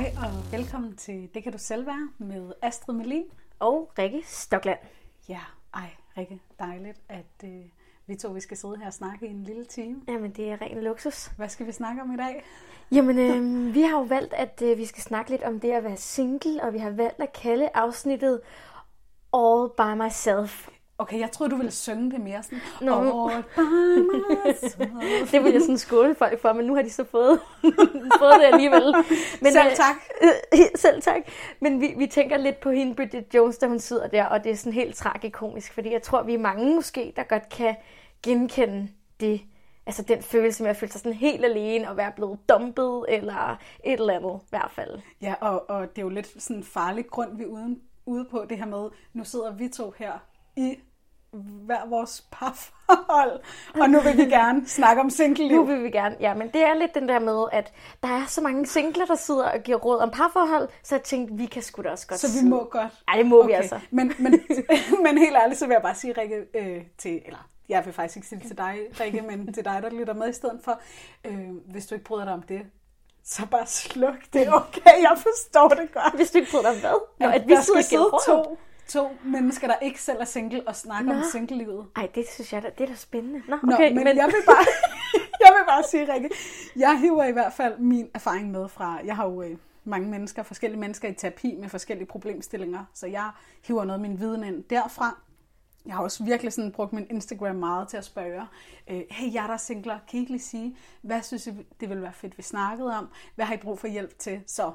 Hej og velkommen til Det kan du selv være med Astrid Melin. Og Rikke Stokland. Ja, ej Rikke, dejligt, at øh, vi to vi skal sidde her og snakke i en lille time. Jamen, det er ren luksus. Hvad skal vi snakke om i dag? Jamen, øh, vi har jo valgt, at øh, vi skal snakke lidt om det at være single, og vi har valgt at kalde afsnittet All By Myself. Okay, jeg troede, du ville synge det mere sådan. Nå. Myself. Det vil jeg sådan skåle folk for, men nu har de så fået, fået det alligevel. Men, Selv øh, tak. Øh, selv tak. Men vi, vi tænker lidt på hende, Bridget Jones, da hun sidder der, og det er sådan helt tragikomisk, fordi jeg tror, vi er mange måske, der godt kan genkende det. Altså den følelse med at føle sig sådan helt alene og være blevet dumpet, eller et eller andet i hvert fald. Ja, og, og det er jo lidt sådan en farlig grund, vi er uden, ude på det her med, nu sidder vi to her i hver vores parforhold, og nu vil vi gerne snakke om Nu single-liv. vil vi gerne, ja, men det er lidt den der med, at der er så mange singler, der sidder og giver råd om parforhold, så jeg tænkte, vi kan sgu da også godt Så vi må godt. Ej, det må vi altså. Men, men, men helt ærligt, så vil jeg bare sige, Rikke, øh, til, eller jeg vil faktisk ikke sige det til dig, Rikke, men til dig, der lytter med i stedet for, øh, hvis du ikke bryder dig om det, så bare sluk det. Okay, jeg forstår det godt. Hvis du ikke bryder dig hvad? Nå, at vi der sidder skal sidde to, to mennesker, der ikke selv er single, og snakke om Nå. single-livet. Ej, det synes jeg da, det er da spændende. Nå, Nå, okay, men, men jeg vil bare, jeg vil bare sige, Rikke, jeg hiver i hvert fald min erfaring med fra, jeg har jo øh, mange mennesker, forskellige mennesker i terapi med forskellige problemstillinger, så jeg hiver noget af min viden ind derfra. Jeg har også virkelig sådan brugt min Instagram meget til at spørge, øh, hey, jeg der er singler, kan I ikke lige sige, hvad synes I, det ville være fedt, vi snakkede om? Hvad har I brug for hjælp til? Så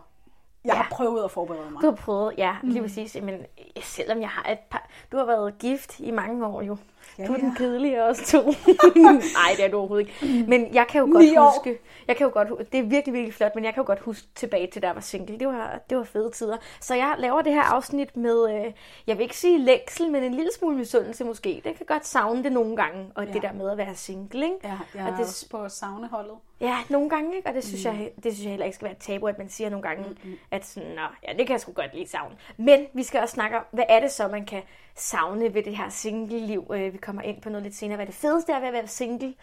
jeg Ja. har prøvet at forberede mig. Du har prøvet, ja, lige Mm. præcis. Men selvom jeg har et par... Du har været gift i mange år jo. Ja, du er ja. den kedelige os to. Nej, det er du overhovedet ikke. Men jeg kan jo godt Ni år. huske... Jeg kan jo godt, det er virkelig, virkelig flot, men jeg kan jo godt huske tilbage til, da jeg var single. Det var, det var fede tider. Så jeg laver det her afsnit med, øh, jeg vil ikke sige længsel, men en lille smule misundelse måske. Det kan godt savne det nogle gange, og Ja. det der med at være single, ikke? Ja, jeg Og er det- også på savneholdet. Ja, nogle gange, ikke? og det synes, Mm. mm. jeg, det synes jeg heller ikke skal være et tabu, at man siger nogle gange, mm-hmm. at sådan, Nå, ja, det kan jeg sgu godt lige savne. Men vi skal også snakke om, hvad er det så, man kan savne ved det her single-liv? Øh, vi kommer ind på noget lidt senere, hvad det fedeste er ved at være single,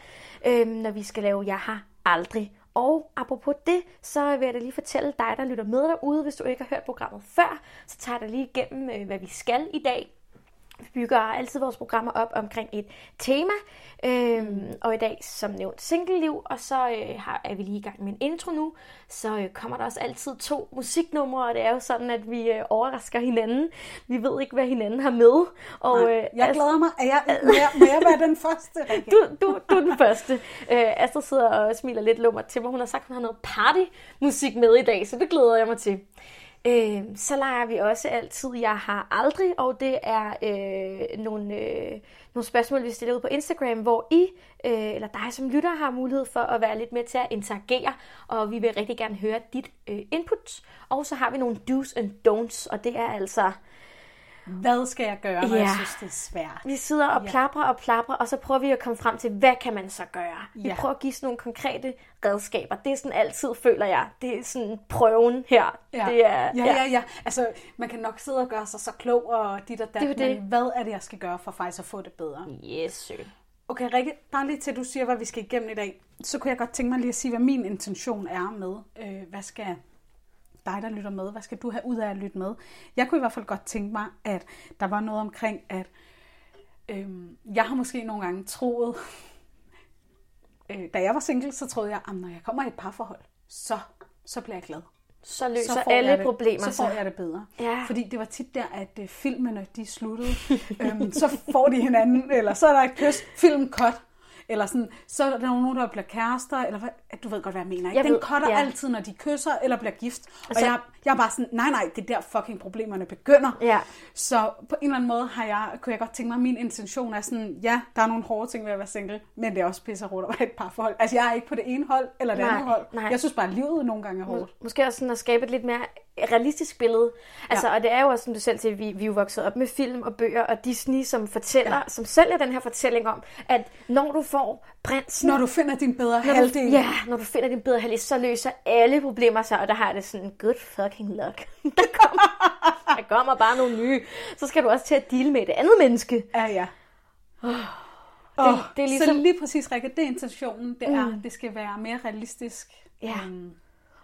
øh, når vi skal lave Jeg har aldrig. Og apropos det, så vil jeg da lige fortælle dig, der lytter med derude, hvis du ikke har hørt programmet før, så tager jeg dig lige igennem, øh, hvad vi skal i dag. Vi bygger altid vores programmer op omkring et tema, øhm, og i dag som nævnt single-liv, og så øh, har, er vi lige i gang med en intro nu, så øh, kommer der også altid to musiknumre, og det er jo sådan, at vi øh, overrasker hinanden. Vi ved ikke, hvad hinanden har med. Og, Nej, øh, jeg Ast- glæder mig. Er jeg, må, jeg, må jeg være den første, Rikke? du, du, du er den første. Øh, Astrid sidder og smiler lidt lummert til mig. Hun har sagt, hun har noget partymusik med i dag, så det glæder jeg mig til. Øh, så leger vi også altid Jeg har aldrig, og det er øh, nogle, øh, nogle spørgsmål, vi stiller ud på Instagram, hvor I, øh, eller dig som lytter, har mulighed for at være lidt med til at interagere, og vi vil rigtig gerne høre dit øh, input. Og så har vi nogle do's and don'ts, og det er altså... Hvad skal jeg gøre, når Ja. jeg synes, det er svært? Vi sidder og Ja. plaprer og plaprer, og så prøver vi at komme frem til, hvad kan man så gøre? Vi Ja. prøver at give sådan nogle konkrete redskaber. Det er sådan altid, føler jeg, det er sådan prøven her. Ja. Det er, ja, ja, ja. Altså, man kan nok sidde og gøre sig så klog og dit og dat, Det er det. men hvad er det, jeg skal gøre for faktisk at få det bedre? Yes, sir. Okay, Rikke, bare lige til, at du siger, hvad vi skal igennem i dag. Så kunne jeg godt tænke mig lige at sige, hvad min intention er med. Øh, hvad skal dig, der lytter med, hvad skal du have ud af at lytte med? Jeg kunne i hvert fald godt tænke mig, at der var noget omkring, at øhm, jeg har måske nogle gange troet, øh, da jeg var single, så troede jeg, at når jeg kommer i et parforhold, så, så bliver jeg glad. Så løser så alle det, problemer så får jeg det bedre. Ja. Fordi det var tit der, at øh, filmene de sluttede. øhm, så får de hinanden, eller så er der et kys, film cut. Eller sådan, så er der nogen, der bliver kærester, eller hvad, du ved godt, hvad jeg mener. Ikke? Jeg Den ved, cutter ja. altid, når de kysser eller bliver gift. Og Altså- jeg, jeg er bare sådan, nej, nej, det er der fucking problemerne begynder. Ja. Så på en eller anden måde har jeg, kunne jeg godt tænke mig, at min intention er sådan, ja, der er nogle hårde ting ved at være single, men det er også pisse hårdt at være et parforhold. Altså, jeg er ikke på det ene hold eller det Nej, andet hold. nej. Jeg synes bare, at livet nogle gange er hårdt. Mås- Måske også sådan at skabe et lidt mere realistisk billede. Altså, Ja. Og det er jo også, som du selv siger, vi, vi er jo vokset op med film og bøger og Disney, som fortæller, ja. som sælger den her fortælling om, at når du får prinsen, Når du finder din bedre når du, halvdel. ja, når du finder din bedre halvdel, så løser alle problemer sig, og der har det sådan, good fucking luck. Der kommer, der kommer bare nogle nye. Så skal du også til at deal med et andet menneske. Ja, ja. Oh, det er ligesom- Så lige præcis, Rikke, det er intentionen. Det er, mm. det skal være mere realistisk. Ja. Øhm,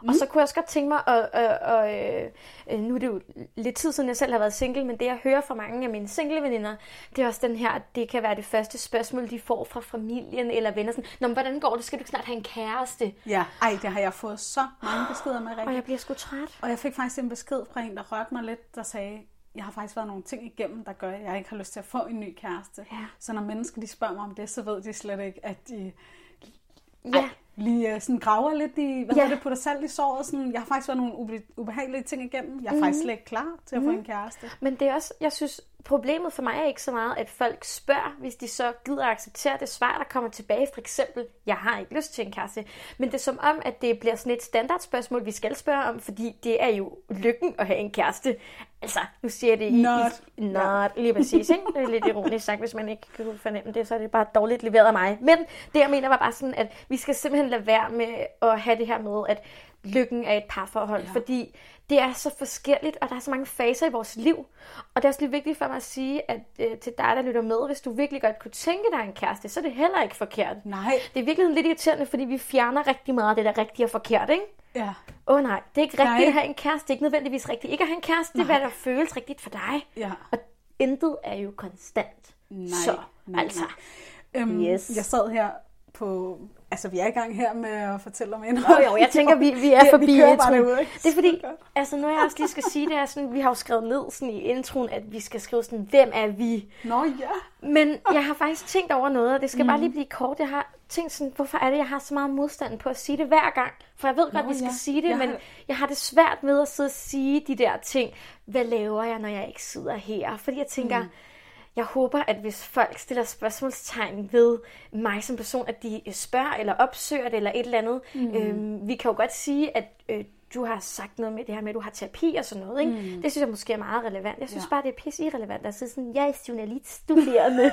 Mm. Og så kunne jeg også godt tænke mig, at, at, at, at nu er det jo lidt tid siden, jeg selv har været single, men det jeg hører fra mange af mine single veninder, det er også den her, at det kan være det første spørgsmål, de får fra familien eller venner. Sådan, Nå, men hvordan går det? Skal du snart have en kæreste? Ja, ej, det har jeg fået så mange beskeder med, Og Rikke. jeg bliver sgu træt. Og jeg fik faktisk en besked fra en, der rørte mig lidt, der sagde, jeg har faktisk været nogle ting igennem, der gør, at jeg ikke har lyst til at få en ny kæreste. Ja. Så når mennesker de spørger mig om det, så ved de slet ikke, at de Ja. Lige uh, sådan graver lidt i, hvad Ja. ja. det, putter salt i såret. Sådan, jeg har faktisk været nogle ube- ubehagelige ting igennem. Jeg er mm. faktisk slet ikke klar til at få en kæreste. Men det er også, jeg synes, problemet for mig er ikke så meget, at folk spørger, hvis de så gider at acceptere det svar, der kommer tilbage. For eksempel, jeg har ikke lyst til en kæreste. Men det er som om, at det bliver sådan et standardspørgsmål, vi skal spørge om, fordi det er jo lykken at have en kæreste. Altså, nu siger jeg det i... Not. I, not, lige præcis, ikke? Det er lidt ironisk sagt, hvis man ikke kan fornemme det, så er det bare dårligt leveret af mig. Men det, jeg mener, var bare sådan, at vi skal simpelthen lade være med at have det her med, at lykken er et parforhold, ja. fordi det er så forskelligt, og der er så mange faser i vores liv. Og det er også lidt vigtigt for mig at sige, at øh, til dig, der lytter med, hvis du virkelig godt kunne tænke dig en kæreste, så er det heller ikke forkert. Nej. Det er virkelig lidt irriterende, fordi vi fjerner rigtig meget af det, der rigtigt og forkert, ikke? Ja. Åh oh, nej, det er ikke rigtigt Nej. at have en kæreste. Det er ikke nødvendigvis rigtigt ikke at have en kæreste. Det er, hvad der føles rigtigt for dig. Ja. Og intet er jo konstant. Nej, så, nej, altså. nej. Øhm, Yes. Jeg sad her på... Altså, vi er i gang her med at fortælle om Jo, indhold. jo, jeg tænker, vi, vi er Ja, forbi vi introen. ikke? Det er fordi, altså noget jeg også lige skal sige, det er sådan, vi har jo skrevet ned sådan i introen, at vi skal skrive sådan, hvem er vi? Nå ja. Men jeg har faktisk tænkt over noget, og det skal mm. bare lige blive kort. Jeg har tænkt sådan, hvorfor er det, jeg har så meget modstand på at sige det hver gang? For jeg ved godt, Nå, vi skal ja. sige det, Jeg men har- jeg har det svært med at sidde og sige de der ting. Hvad laver jeg, når jeg ikke sidder her? Fordi jeg tænker, mm. Jeg håber, at hvis folk stiller spørgsmålstegn ved mig som person, at de spørger eller opsøger det eller et eller andet. Mm. Øhm, vi kan jo godt sige, at øh, du har sagt noget med det her med, at du har terapi og sådan noget. Ikke? Mm. Det synes jeg måske er meget relevant. Jeg synes Ja. bare, det er pisse irrelevant at sige sådan, jeg er journaliststuderende.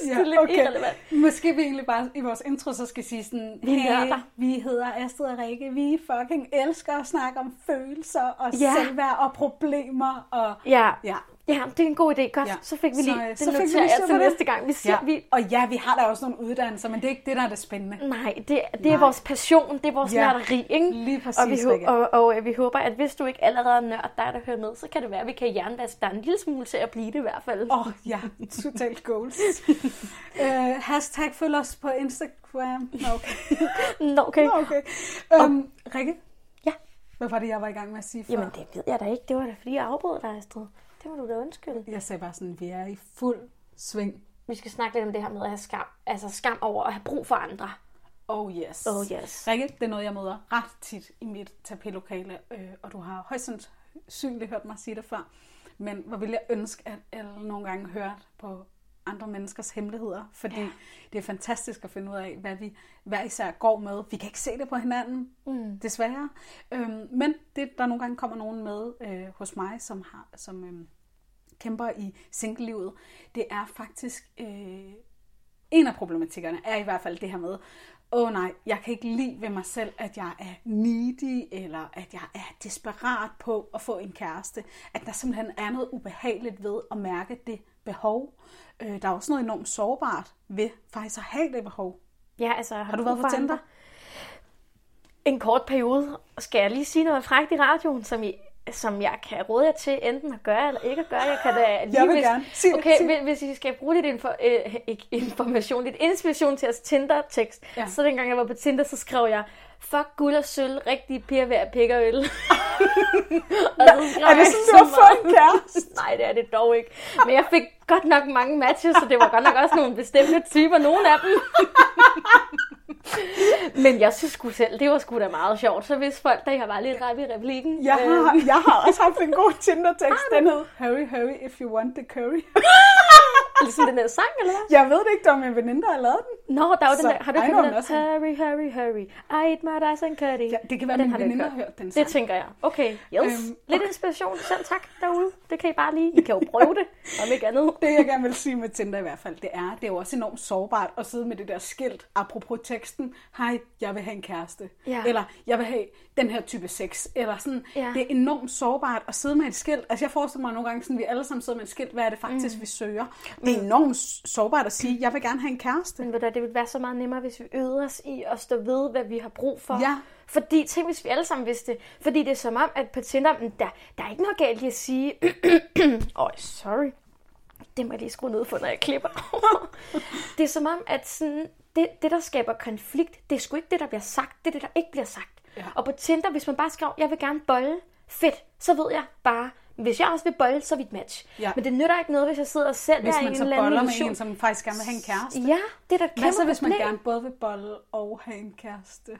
synes, det er lidt irrelevant. Måske vi egentlig bare i vores intro så skal sige sådan, Vi hey, vi hedder Astrid og Rikke, vi fucking elsker at snakke om følelser og Ja. selvværd og problemer og Ja. ja. Ja, det er en god idé. Godt, Ja. så fik vi Så, lige, øh, det så fik vi lige til det. næste gang. Vi siger, ja. vi, Og ja, vi har da også nogle uddannelser, men det er ikke det, der er det spændende. nej, det, det er Nej. vores passion, det er vores Ja. nørderi, ikke? Lige præcis, og vi, Rikke. og, og, øh, vi håber, at hvis du ikke allerede er nørd, dig der hører med, så kan det være, at vi kan jernvaske dig en lille smule til at blive det i hvert fald. Åh, oh, ja, totalt goals. uh, hashtag følg os på Instagram. Okay. Nå, okay. Nå, okay. Um, Rikke? Ja. Hvad var det, jeg var i gang med at sige før? Jamen, det ved jeg da ikke. Det var da, fordi jeg afbrød dig, Astrid. Det må du da undskylde. Jeg sagde bare sådan, vi er i fuld sving. Vi skal snakke lidt om det her med at have skam. Altså skam over at have brug for andre. Oh yes. Oh yes. Rikke, det er noget, jeg møder ret tit i mit tapelokale, øh, og du har højst sandsynligt hørt mig sige det før. Men hvor vil jeg ønske, at alle nogle gange hørt på andre menneskers hemmeligheder, fordi ja. det er fantastisk at finde ud af, hvad vi hver især går med. Vi kan ikke se det på hinanden, mm. desværre. Øhm, men det, der nogle gange kommer nogen med øh, hos mig, som har som øh, kæmper i singlelivet, det er faktisk øh, en af problematikkerne er i hvert fald det her med, åh oh, nej, jeg kan ikke lide ved mig selv, at jeg er needy, eller at jeg er desperat på at få en kæreste. At der simpelthen er noget ubehageligt ved at mærke det behov. Øh, der er også noget enormt sårbart ved faktisk at have det behov. Ja, altså, Har du været på Tinder? En kort periode. Skal jeg lige sige noget frækt i radioen, som, I, som jeg kan råde jer til enten at gøre eller ikke at gøre? Jeg kan da lige, Jeg vil hvis, gerne. Sig okay, sig hvis, hvis I skal bruge lidt info, øh, ikke information, lidt inspiration til jeres Tinder-tekst, Ja. så dengang jeg var på Tinder, så skrev jeg, fuck guld og sølv, rigtig piger ved at pikke og øl. og så skrev er det sådan, så du har fået en kæreste? Nej, det er det dog ikke. Men jeg fik godt nok mange matches, så det var godt nok også nogle bestemte typer, nogle af dem. Men jeg synes sgu selv, det var sgu da meget sjovt. Så hvis folk, der var lidt rap i replikken. Jeg øh, har, jeg har også haft en god Tinder-tekst. Den hed Hurry, hurry if you want the curry. ligesom den der sang, eller hvad? Jeg ved det ikke, det var min veninde, der har lavet den. Nå, der var den der, har du ikke hørt den der? Hurry, hurry, hurry. I eat my rice and curry. Ja, det kan være, Den min veninde har hørt. den Det sang. tænker jeg. Okay, yes. Øhm, Øhm, Lidt inspiration, selv tak derude. Det kan I bare lige. I kan jo prøve det, om ikke andet. Det jeg gerne vil sige med Tinder i hvert fald, det er, det er jo også enormt sårbart at sidde med det der skilt, apropos teksten, hej, jeg vil have en kæreste. Ja. Eller, jeg vil have den her type sex. Eller sådan, Ja. det er enormt sårbart at sidde med et skilt. Altså jeg forestiller mig nogle gange, sådan, vi alle sammen sidder med et skilt, hvad er det faktisk, mm. vi søger. Det er enormt sårbart at sige, jeg vil gerne have en kæreste. Men ved du, det ville være så meget nemmere, hvis vi øvede os i at stå ved, hvad vi har brug for. Ja. Fordi, tænk hvis vi alle sammen vidste det. Fordi det er som om, at på Tinder, der, der er ikke noget galt i at sige, Øj, sorry. Det må jeg lige skrue ned for, når jeg klipper. det er som om, at sådan, det, det, der skaber konflikt, det er sgu ikke det, der bliver sagt. Det er det, der ikke bliver sagt. Ja. Og på Tinder, hvis man bare skriver, jeg vil gerne bolle, fedt, så ved jeg bare, hvis jeg også vil bolle, så er vi et match. Ja. Men det nytter ikke noget, hvis jeg sidder og selv Hvis er i man en så eller anden boller med illusion. en, som faktisk gerne vil have en kæreste. Ja, det er da et Hvad kæmpe så, hvis man problem. gerne både vil bolle og have en kæreste?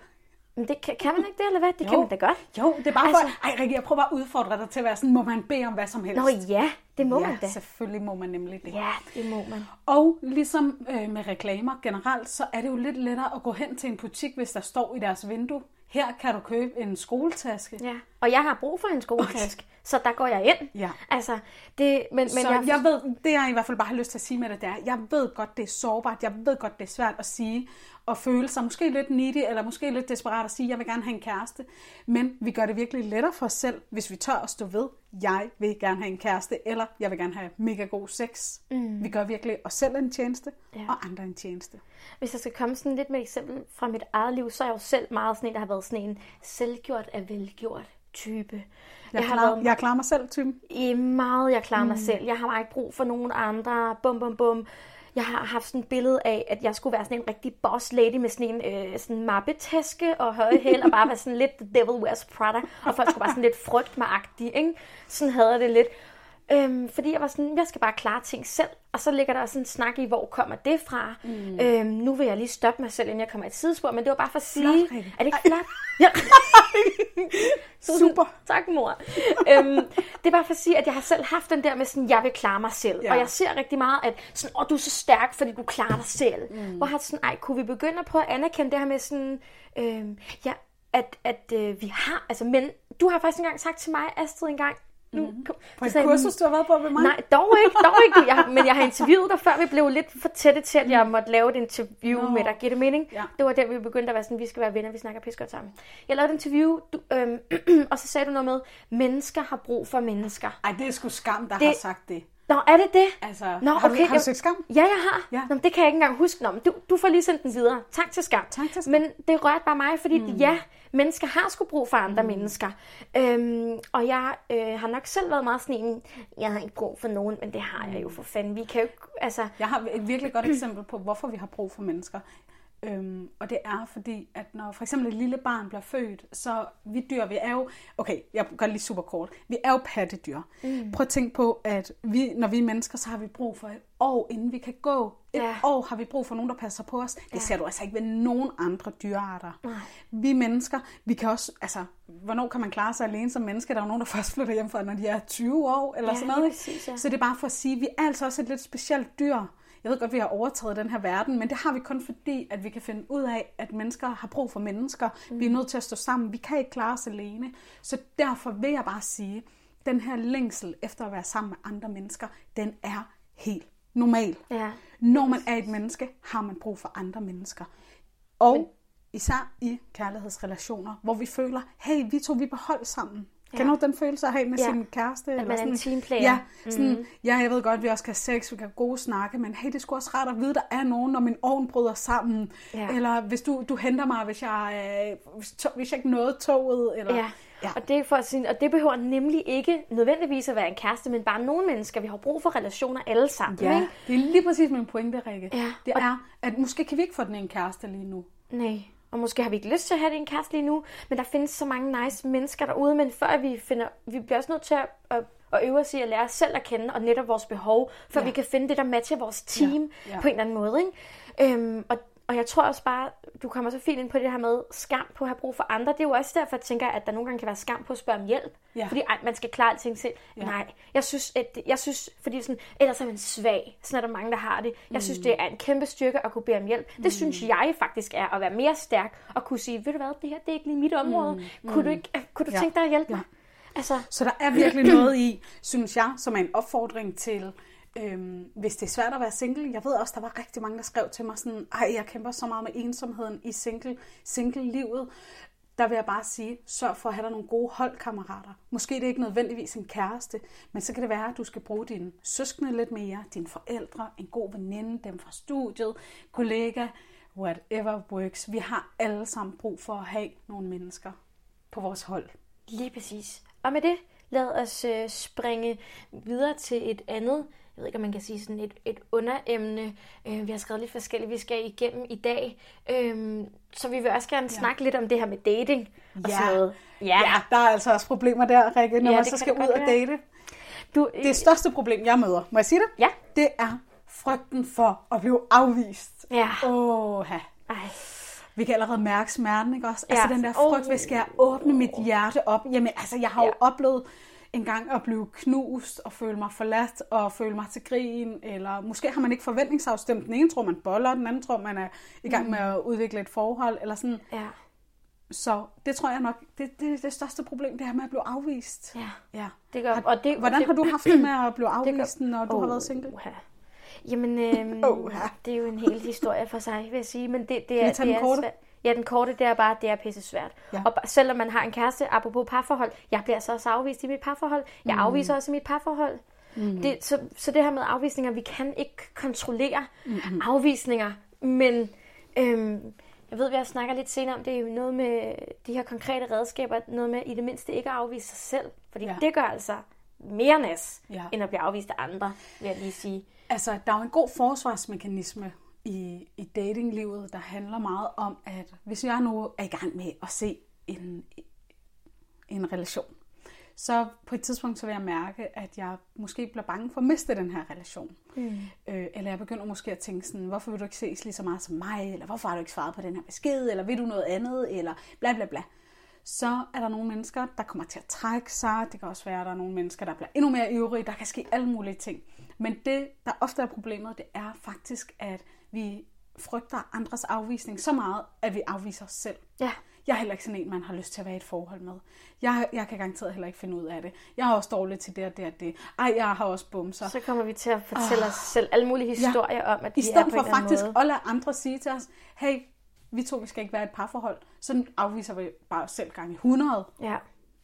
Men det kan, kan man ikke det, eller hvad? Det Jo. kan man da godt. Jo, det er bare Altså- for... Ej, Rikke, jeg prøver bare at udfordre dig til at være sådan, må man bede om hvad som helst? Nå ja, det må ja, man da. selvfølgelig må man nemlig det. Ja, det må man. Og ligesom øh, med reklamer generelt, så er det jo lidt lettere at gå hen til en butik, hvis der står i deres vindue, her kan du købe en skoletaske. Ja. Og jeg har brug for en skoletaske, så der går jeg ind. Ja. Altså, det, men, men så jeg, jeg ved, det jeg i hvert fald bare har lyst til at sige med det, det er, jeg ved godt, det er sårbart, jeg ved godt, det er svært at sige, og føle sig måske lidt needy, eller måske lidt desperat at sige, jeg vil gerne have en kæreste. Men vi gør det virkelig lettere for os selv, hvis vi tør at stå ved, jeg vil gerne have en kæreste, eller jeg vil gerne have mega god sex. Mm. Vi gør virkelig os selv en tjeneste, Ja. og andre en tjeneste. hvis jeg skal komme sådan lidt med et eksempel fra mit eget liv, så er jeg jo selv meget sådan en, der har været sådan en selvgjort af velgjort type. Jeg, har klar, været jeg klarer mig selv, typen. i meget, jeg klarer mig mm. selv. Jeg har bare ikke brug for nogen andre. Bum, bum, bum. Jeg har haft sådan et billede af, at jeg skulle være sådan en rigtig boss lady med sådan en øh, sådan mappetaske og høje hæl, og bare være sådan lidt The Devil Wears Prada, og folk skulle bare sådan lidt frygt mig ikke? Sådan havde jeg det lidt. Øhm, fordi jeg var sådan, jeg skal bare klare ting selv. Og så ligger der også en snak i, hvor kommer det fra. Mm. Øhm, nu vil jeg lige stoppe mig selv, inden jeg kommer i et sidespor, men det var bare for at sige, Flot, Rikke. er det ikke flot? Ja. Super. Tak, mor. øhm, det er bare for at sige, at jeg har selv haft den der med sådan, jeg vil klare mig selv. Ja. Og jeg ser rigtig meget, at sådan, åh, du er så stærk, fordi du klarer dig selv. Mm. Hvor har sådan, ej, kunne vi begynde at prøve at anerkende det her med sådan, øhm, ja, at, at øh, vi har, altså, men du har faktisk engang sagt til mig, Astrid, engang, nu, mm. På et kursus, du har været på ved mig? Nej, dog ikke, dog ikke. Jeg, men jeg har interviewet dig, før vi blev lidt for tætte til, at jeg måtte lave et interview Nå. med dig. Giver det mening? Ja. Det var der, vi begyndte at være sådan, vi skal være venner, vi snakker pis godt sammen. Jeg lavede et interview, du, øhm, og så sagde du noget med, mennesker har brug for mennesker. Ej, det er sgu skam, der Det- har sagt det. Nå, er det det? Altså, Nå, har, du, okay, har du set skam? Ja, jeg har. Ja. Nå, det kan jeg ikke engang huske. Nå, men du, du får lige sendt den videre. Tak til skam. Tak til skam. Men det rørte bare mig, fordi mm. ja, mennesker har sgu brug for andre mm. mennesker. Øhm, og jeg øh, har nok selv været meget sådan en, jeg har ikke brug for nogen, men det har jeg jo for fanden. Vi kan jo ikke, altså... Jeg har et virkelig godt eksempel på, hvorfor vi har brug for mennesker. Øhm, og det er fordi, at når for eksempel et lille barn bliver født, så vi dyr, vi er jo, okay, jeg gør det lige super kort, vi er jo pattedyr. Mm. Prøv at tænke på, at vi, når vi er mennesker, så har vi brug for et år, inden vi kan gå. Et Ja. år har vi brug for nogen, der passer på os. Det Ja. ser du altså ikke ved nogen andre dyrearter. Nej. Vi mennesker, vi kan også, altså, hvornår kan man klare sig alene som menneske? Der er jo nogen, der først flytter hjem fra, når de er 20 år, eller Ja, sådan noget. præcis, ja. Så det er bare for at sige, at vi er altså også et lidt specielt dyr. Jeg ved godt, vi har overtaget den her verden, men det har vi kun fordi, at vi kan finde ud af, at mennesker har brug for mennesker. Mm. Vi er nødt til at stå sammen. Vi kan ikke klare os alene. Så derfor vil jeg bare sige, den her længsel efter at være sammen med andre mennesker, den er helt normal. Ja. Når man er et menneske, har man brug for andre mennesker. Og men... især i kærlighedsrelationer, hvor vi føler, hey, vi to, vi er på sammen. Ja. Du den følelse at have med Ja. sin kæreste? man er en teamplayer. Ja, sådan, mm-hmm. ja, jeg ved godt, at vi også skal have sex, vi kan have gode snakke, men hey, det sgu også rart at vide, at der er nogen, når min ovn bryder sammen. Ja. Eller hvis du, du henter mig, hvis jeg, øh, hvis, to, hvis jeg ikke nåede toget. Eller, Ja. Ja. Og det, for at sige, og det behøver nemlig ikke nødvendigvis at være en kæreste, men bare nogle mennesker. Vi har brug for relationer alle sammen. ja, Ikke? det er lige præcis min pointe, Rikke. Ja, Det og- er, at måske kan vi ikke få den en kæreste lige nu. Nej. Og måske har vi ikke lyst til at have det en kæreste lige nu, men der findes så mange nice mennesker derude, men før vi finder, vi bliver også nødt til at, at, at øve os i at lære os selv at kende, og netop vores behov, for ja. vi kan finde det, der matcher vores team Ja, ja. på en eller anden måde. Ikke? Øhm, og, og jeg tror også bare, du kommer så fint ind på det her med skam på at have brug for andre. Det er jo også derfor, jeg tænker, at der nogle gange kan være skam på at spørge om hjælp. Ja. Fordi ej, man skal klare alting selv. Ja. Nej, jeg synes, at, jeg synes, fordi sådan, ellers er man svag. Sådan er der mange, der har det. Jeg synes, det er en kæmpe styrke at kunne bede om hjælp. Det synes jeg faktisk er at være mere stærk og kunne sige, ved du hvad, det her det er ikke lige mit område. Kunne du, ikke, kunne du Ja. tænke dig at hjælpe Ja. mig? Altså, Så der er virkelig noget i, synes jeg, som er en opfordring til, øhm, hvis det er svært at være single. Jeg ved også, der var rigtig mange, der skrev til mig sådan, ej, jeg kæmper så meget med ensomheden i single, single-livet. der vil jeg bare sige, sørg for at have dig nogle gode holdkammerater. Måske det er ikke nødvendigvis en kæreste, men så kan det være, at du skal bruge dine søskende lidt mere, dine forældre, en god veninde, dem fra studiet, kollega, whatever works. Vi har alle sammen brug for at have nogle mennesker på vores hold. Lige præcis. Og med det, lad os øh, springe videre til et andet, jeg ved ikke, om man kan sige sådan et, et underemne. Øh, vi har skrevet lidt forskelligt, vi skal igennem i dag. Øh, så vi vil også gerne ja. snakke lidt om det her med dating og Ja. sådan noget. Ja, ja der er altså også problemer der, Rikke, når Ja, man så skal ud og date. Du, Det største problem, jeg møder, må jeg sige det? Ja. Det er frygten for at blive afvist. Ja. Åh, Ej, Vi kan allerede mærke smerten, ikke også? Altså Ja. den der frygt, hvis skal jeg åbne mit hjerte op? Jamen, altså, jeg har jo Ja. oplevet en gang at blive knust og føle mig forladt og føle mig til grin, eller måske har man ikke forventningsafstemt. Den ene tror, man boller, den anden tror, man er i gang med at udvikle et forhold, eller sådan. ja. Så det tror jeg nok, det, det er det største problem, det her med at blive afvist. Ja, Ja. det gør og det, Hvordan det, har du haft det med at blive afvist, når du har Åh, været single? uha. Jamen, øhm, Åha. det er jo en hel historie for sig, vil jeg sige. Men det, det er, det er svært. Ja, den korte, det er bare, det er pisse svært. Ja. Og selvom man har en kæreste, apropos parforhold, jeg bliver så også afvist i mit parforhold. Jeg Mm. afviser også i mit parforhold. Mm. Det, så, så det her med afvisninger, vi kan ikke kontrollere mm-hmm. afvisninger, men øhm, jeg ved, vi har snakker lidt senere om, det er jo noget med de her konkrete redskaber, noget med i det mindste ikke at afvise sig selv. Fordi Ja. det gør altså mere næs, Ja. end at blive afvist af andre, vil jeg lige sige. Altså, der er jo en god forsvarsmekanisme i, i datinglivet, der handler meget om, at hvis jeg nu er i gang med at se en, en relation, så på et tidspunkt så vil jeg mærke, at jeg måske bliver bange for at miste den her relation. Mm. Øh, eller jeg begynder måske at tænke sådan, hvorfor vil du ikke ses lige så meget som mig? Eller hvorfor har du ikke svaret på den her besked? Eller vil du noget andet? Eller bla bla bla. Så er der nogle mennesker, der kommer til at trække sig. Det kan også være, at der er nogle mennesker, der bliver endnu mere ivrige. Der kan ske alle mulige ting. Men det, der ofte er problemet, det er faktisk, at vi frygter andres afvisning så meget, at vi afviser os selv. Ja. Jeg er heller ikke sådan en, man har lyst til at være i et forhold med. Jeg, jeg kan garanteret heller ikke finde ud af det. Jeg har også dårligt til det og det og det. Ej, jeg har også bumser. Så kommer vi til at fortælle os selv alle mulige historier om, at I vi er stedet på for en faktisk måde. at lade andre sige til os, hey, vi to vi skal ikke være i et parforhold, så afviser vi bare os selv gange 100. Ja,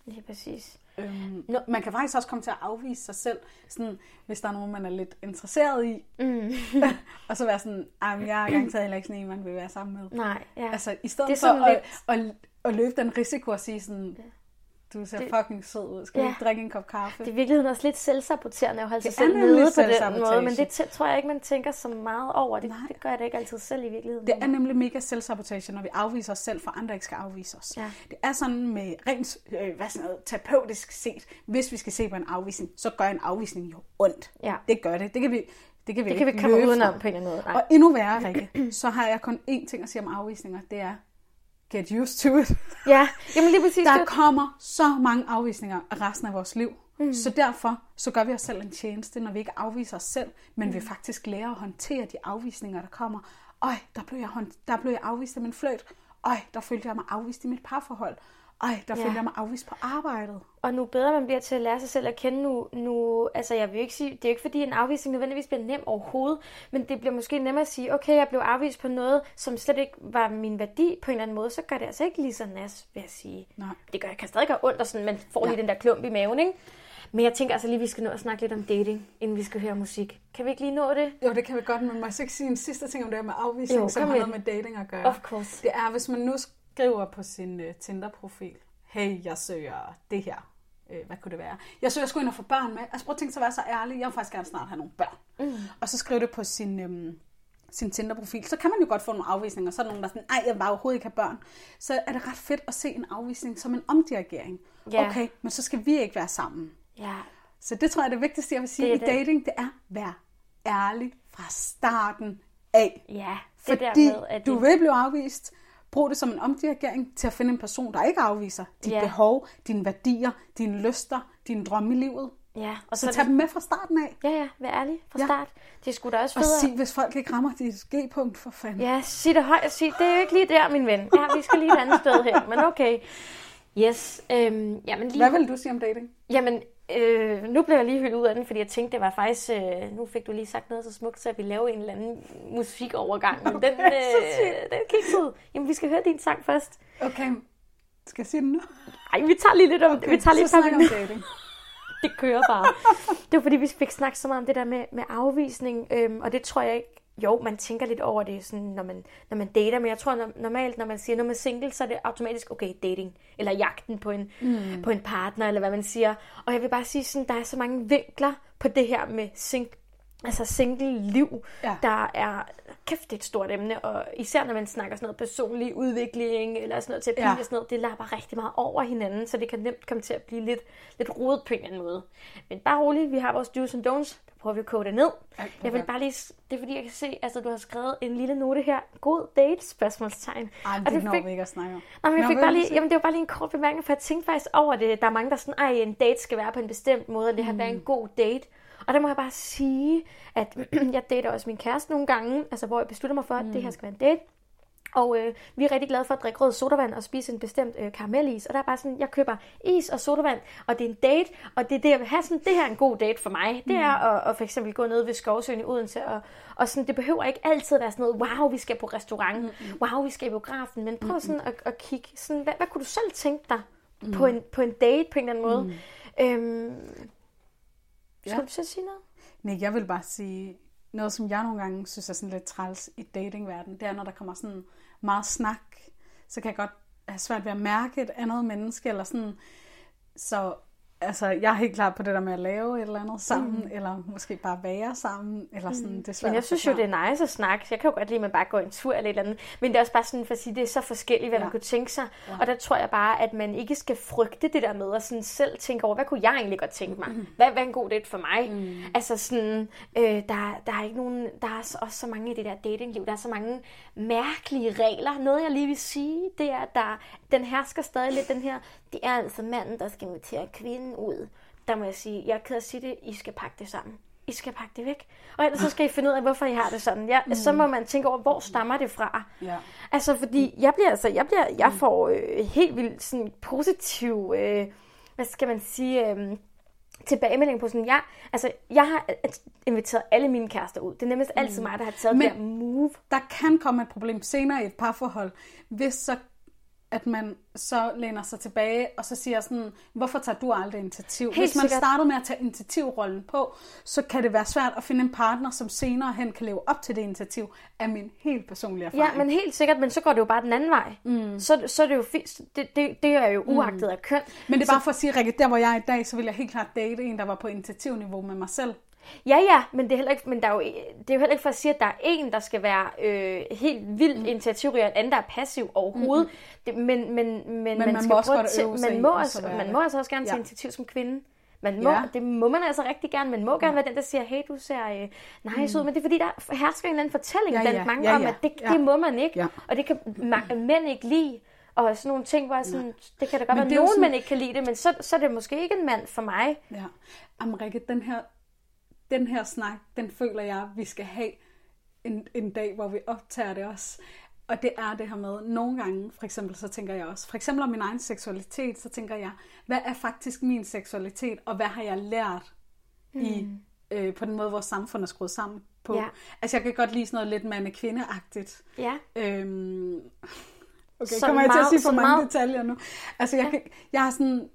lige præcis. Øhm, no, man kan faktisk også komme til at afvise sig selv, sådan, hvis der er nogen, man er lidt interesseret i. Mm. og så være sådan, "Ej, men jeg er garanteret heller ikke sådan en, man vil være sammen med. Nej, ja. Altså, i stedet Det er for at, lidt- at, at, løbe den risiko og sige sådan, du ser Det- fucking sød ud, skal vi Ja. ikke drikke en kop kaffe? Det er i virkeligheden også lidt selvsaboterende at holde sig selv nede på den måde, men det tror jeg ikke, man tænker så meget over. Det, Nej. det gør jeg da ikke altid selv i virkeligheden. Det er nemlig mega selvsabotage, når vi afviser os selv, for andre ikke skal afvise os. Ja. Det er sådan med rent øh, hvad sådan noget, terapeutisk set, hvis vi skal se på en afvisning, så gør en afvisning jo ondt. Ja. Det gør det. Det kan vi, det kan vi det kan vi ikke ikke komme udenom på en eller anden måde. Og endnu værre, Rikke, så har jeg kun én ting at sige om afvisninger, det er get used to it. Ja, jamen lige præcis. Der det- kommer så mange afvisninger resten af vores liv. Mm. Så derfor så gør vi os selv en tjeneste, når vi ikke afviser os selv, men mm. vi faktisk lærer at håndtere de afvisninger, der kommer. Øj, der blev jeg, hånd- der blev jeg afvist af min fløjt. Øj, der følte jeg mig afvist i mit parforhold. Øj, der Ja. følte jeg mig afvist på arbejdet. Og nu bedre man bliver til at lære sig selv at kende nu, nu altså jeg vil ikke sige, det er jo ikke fordi en afvisning nødvendigvis bliver nem overhovedet, men det bliver måske nemmere at sige, okay, jeg blev afvist på noget, som slet ikke var min værdi på en eller anden måde, så gør det altså ikke lige så nas, vil jeg sige. Nej. Det gør, kan stadig gøre ondt, og sådan, man får Ja. lige den der klump i maven, ikke? Men jeg tænker altså lige, vi skal nå at snakke lidt om dating, inden vi skal høre musik. Kan vi ikke lige nå det? Jo, det kan vi godt, men må jeg så ikke sige en sidste ting om det her med afvisning, Jo, som har noget med dating at gøre? Of course. Det er, hvis man nu skriver på sin uh, Tinder-profil, hey, jeg søger det her. Uh, hvad kunne det være? Jeg søger sgu ind og få børn med. Altså prøv at tænke sig at være så ærlig. Jeg vil faktisk gerne snart have nogle børn. Mm. Og så skriver det på sin, øhm, sin Tinder-profil. Så kan man jo godt få nogle afvisninger. Så er der nogen, der er sådan, ej, jeg vil overhovedet ikke have børn. Så er det ret fedt at se en afvisning som en omdirigering. Ja. Okay, men så skal vi ikke være sammen. Ja, Så det tror jeg er det vigtigste, jeg vil sige Det i det. dating, det er, vær ærlig fra starten af. ja. Det der Fordi med, at du vil blive afvist. Brug det som en omdirigering til at finde en person, der ikke afviser dit Ja. behov, dine værdier, dine lyster, dine drømme i livet. Ja, og Så er tag det- dem med fra starten af. Ja, ja, vær ærlig fra Ja. start. Det sgu da også Og federe. sig, hvis folk ikke rammer dit G-punkt for fanden. Ja, sig det højt og sig, det er jo ikke lige der, min ven. Ja, vi skal lige et andet sted hen, men okay. Yes, øhm, jamen lige... Hvad vil du sige om dating? Jamen, øh, nu blev jeg lige hyldet ud af den, fordi jeg tænkte, det var faktisk... Øh, nu fik du lige sagt noget så smukt, så jeg ville lave en eller anden musikovergang. Men den, Okay, øh, den kiksede. Jamen, vi skal høre din sang først. Okay, Skal jeg sige den nu? Ej, vi tager lige lidt om Okay, vi tager lige så om dating. det kører bare. det var fordi, vi fik snakket så meget om det der med, med afvisning, øhm, og det tror jeg ikke, jo, man tænker lidt over det, sådan, når, man, når man dater, men jeg tror når, normalt, når man siger, når man er single, så er det automatisk, okay, dating, eller jagten på en, mm. på en partner, eller hvad man siger. Og jeg vil bare sige, sådan, der er så mange vinkler på det her med sing, altså single-liv, Ja. der er, kæft, det er et stort emne, og især når man snakker sådan noget personlig udvikling, eller sådan noget terapi Ja. og sådan noget, det lapper rigtig meget over hinanden, så det kan nemt komme til at blive lidt, lidt rodet på en eller anden måde. Men bare roligt, vi har vores do's and don'ts, prøver vi at koge det ned. Ej, Jeg vil bare lige, det er fordi, jeg kan se, altså du har skrevet en lille note her, god date, spørgsmålstegn. Ej, Og det når fik- vi ikke at snakke om. Nå, men jeg fik bare lige, jamen, det var bare lige en kort bemærkning, for jeg tænkte faktisk over det. Der er mange, der er sådan, ej, en date skal være på en bestemt måde, og det har været Mm. en god date. Og der må jeg bare sige, at jeg dater også min kæreste nogle gange, altså hvor jeg beslutter mig for, at det Mm. her skal være en date. Og øh, vi er rigtig glade for at drikke rød sodavand og spise en bestemt øh, karamellis. Og der er bare sådan, jeg køber is og sodavand, og det er en date, og det er det, jeg vil have. Sådan, det her er en god date for mig. Det er at, at for eksempel gå ned ved Skovsøen i Odense, og, og sådan, det behøver ikke altid være sådan noget, wow, vi skal på restaurant, wow, vi skal i biografen, men prøv sådan at, at kigge, sådan, hvad, hvad kunne du selv tænke dig på, en, på en date på en eller anden måde? Øhm, skal Ja. du så sige noget? Nej, jeg vil bare sige, noget som jeg nogle gange synes er sådan lidt træls i datingverdenen, det er, når der kommer sådan meget snak, så kan jeg godt have svært ved at mærke et andet menneske, eller sådan, så altså, jeg er helt klar på det der med at lave et eller andet sammen, mm. eller måske bare være sammen, eller sådan, det er svært Men jeg synes jo, det er nice at snakke. Jeg kan jo godt lide, at man bare går en tur eller et eller andet. Men det er også bare sådan for at sige, det er så forskelligt, hvad ja. Man kunne tænke sig. Ja. Og der tror jeg bare, at man ikke skal frygte det der med at sådan selv tænke over, hvad kunne jeg egentlig godt tænke mig? Hvad, hvad er en god date for mig? Mm. Altså sådan, øh, der, der er ikke nogen, der er så- også så mange i det der datingliv. Der er så mange mærkelige regler. Noget jeg lige vil sige, det er, at der, den hersker stadig lidt den her, det er altså manden, der skal invitere kvinden ud. Der må jeg sige, jeg er ked at sige det, I skal pakke det sammen. I skal pakke det væk. Og ellers så skal I finde ud af, hvorfor I har det sådan. Ja, mm. Så må man tænke over, hvor stammer det fra? Ja. Altså, fordi jeg bliver, altså, jeg bliver, jeg får øh, helt vildt sådan positiv, øh, hvad skal man sige, øh, tilbagemelding på sådan, jeg, altså, jeg har inviteret alle mine kærester ud. Det er nemlig altid mig, der har taget Men- det der move. Der kan komme et problem senere i et parforhold, hvis så at man så læner sig tilbage, og så siger sådan, hvorfor tager du aldrig initiativ? Helt Hvis man sikkert. startede med at tage initiativrollen på, så kan det være svært at finde en partner, som senere hen kan leve op til det initiativ, af min helt personlige erfaring. Ja, men helt sikkert, men så går det jo bare den anden vej. Mm. Så, så er det jo fint. Det, det, det er jo uagtet af køn. Men det er bare for at sige, Rikke, der hvor jeg er i dag, så vil jeg helt klart date en, der var på initiativniveau med mig selv. Ja, ja, men det er, heller ikke, men der er jo, det er jo heller ikke for at sige, at der er en, der skal være øh, helt vildt mm. initiativrig, og en anden, der er passiv overhovedet. Mm. Det, men, men, men, man, man skal må også godt at sig man må, også at være man må altså også gerne tage Ja. initiativ som kvinde. Man må, Ja. Det må man altså rigtig gerne. Man må gerne være den, der siger, hey, du ser øh, nice ud. Men det er fordi, der hersker en eller anden fortælling Ja, blandt ja, mange ja, om, ja, at det, ja. det må man ikke. Ja. Og det kan mænd ikke lide. Og sådan nogle ting, hvor jeg sådan, det kan da godt Men være, jo nogen sådan- mænd ikke kan lide det, men så, så er det måske ikke en mand for mig. Ja. Jamen Rikke, den her, den her snak, den føler jeg, vi skal have en, en dag, hvor vi optager det også. Og det er det her med, nogle gange, for eksempel, så tænker jeg også, for eksempel om min egen seksualitet, så tænker jeg, hvad er faktisk min seksualitet, og hvad har jeg lært i, øh, på den måde, vores samfund er skruet sammen på. Ja. Altså jeg kan godt lide sådan noget lidt mande-kvinde-agtigt. Ja. Øhm, okay, Sådan kommer jeg til at sige for mange meget- detaljer nu? Altså, jeg, kan, jeg har sådan...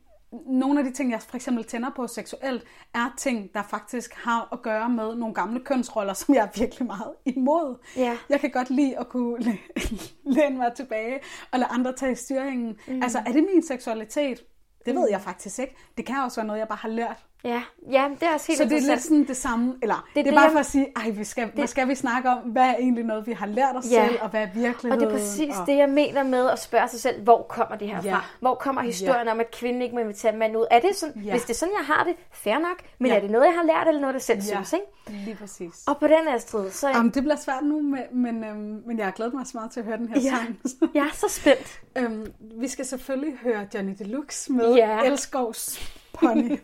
Nogle af de ting, jeg for eksempel tænder på seksuelt, er ting, der faktisk har at gøre med nogle gamle kønsroller, som jeg er virkelig meget imod. Ja. Jeg kan godt lide at kunne læ- læne mig tilbage og lade andre tage styringen. Mm. Altså, er det min seksualitet? Det ved jeg faktisk ikke. Det kan også være noget, jeg bare har lært. Ja, ja det er også helt Så det er lidt sådan det samme, eller det, det er det, bare for at sige, ej, vi skal, hvad skal vi snakke om? Hvad er egentlig noget, vi har lært os Ja. selv, og hvad er Og virkeligheden? det er præcis og... det, jeg mener med at spørge sig selv, hvor kommer det her fra? Ja. Hvor kommer historien om, at kvinden ikke må invitere mand ud? Er det sådan, Ja. Hvis det er sådan, jeg har det, fair nok. Men Ja. er det noget, jeg har lært, eller noget, jeg selv Ja, synes? Ikke? lige præcis. Og på den her strid, så Jamen, det bliver svært nu, men, men, øhm, men jeg har glædet mig så meget til at høre den her Ja. sang. jeg er så spændt. øhm, vi skal selvfølgelig høre Johnny Deluxe med Ja. Elskovs Pony.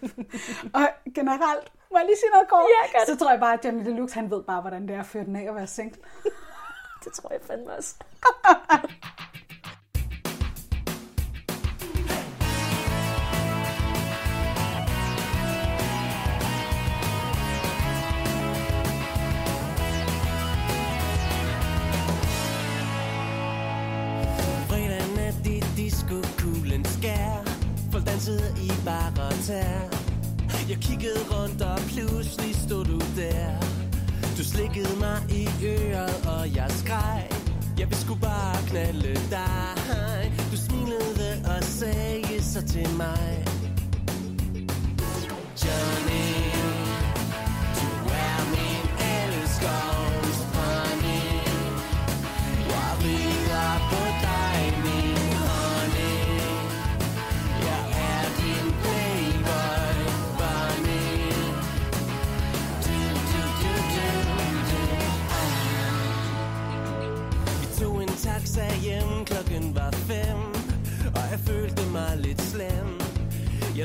og generelt, må jeg lige sige noget kort? Ja, det. Så tror jeg bare, at Johnny Deluxe, han ved bare, hvordan det er at føre den af at være single. Det tror jeg fandme også. Fredag sidder i bare tær. Jeg kiggede rundt og pludselig stod du der. Du slikkede mig i øret og jeg skreg. Jeg vil sgu bare knalde dig. Du smilede og sagde så til mig. Johnny Du er min elsker.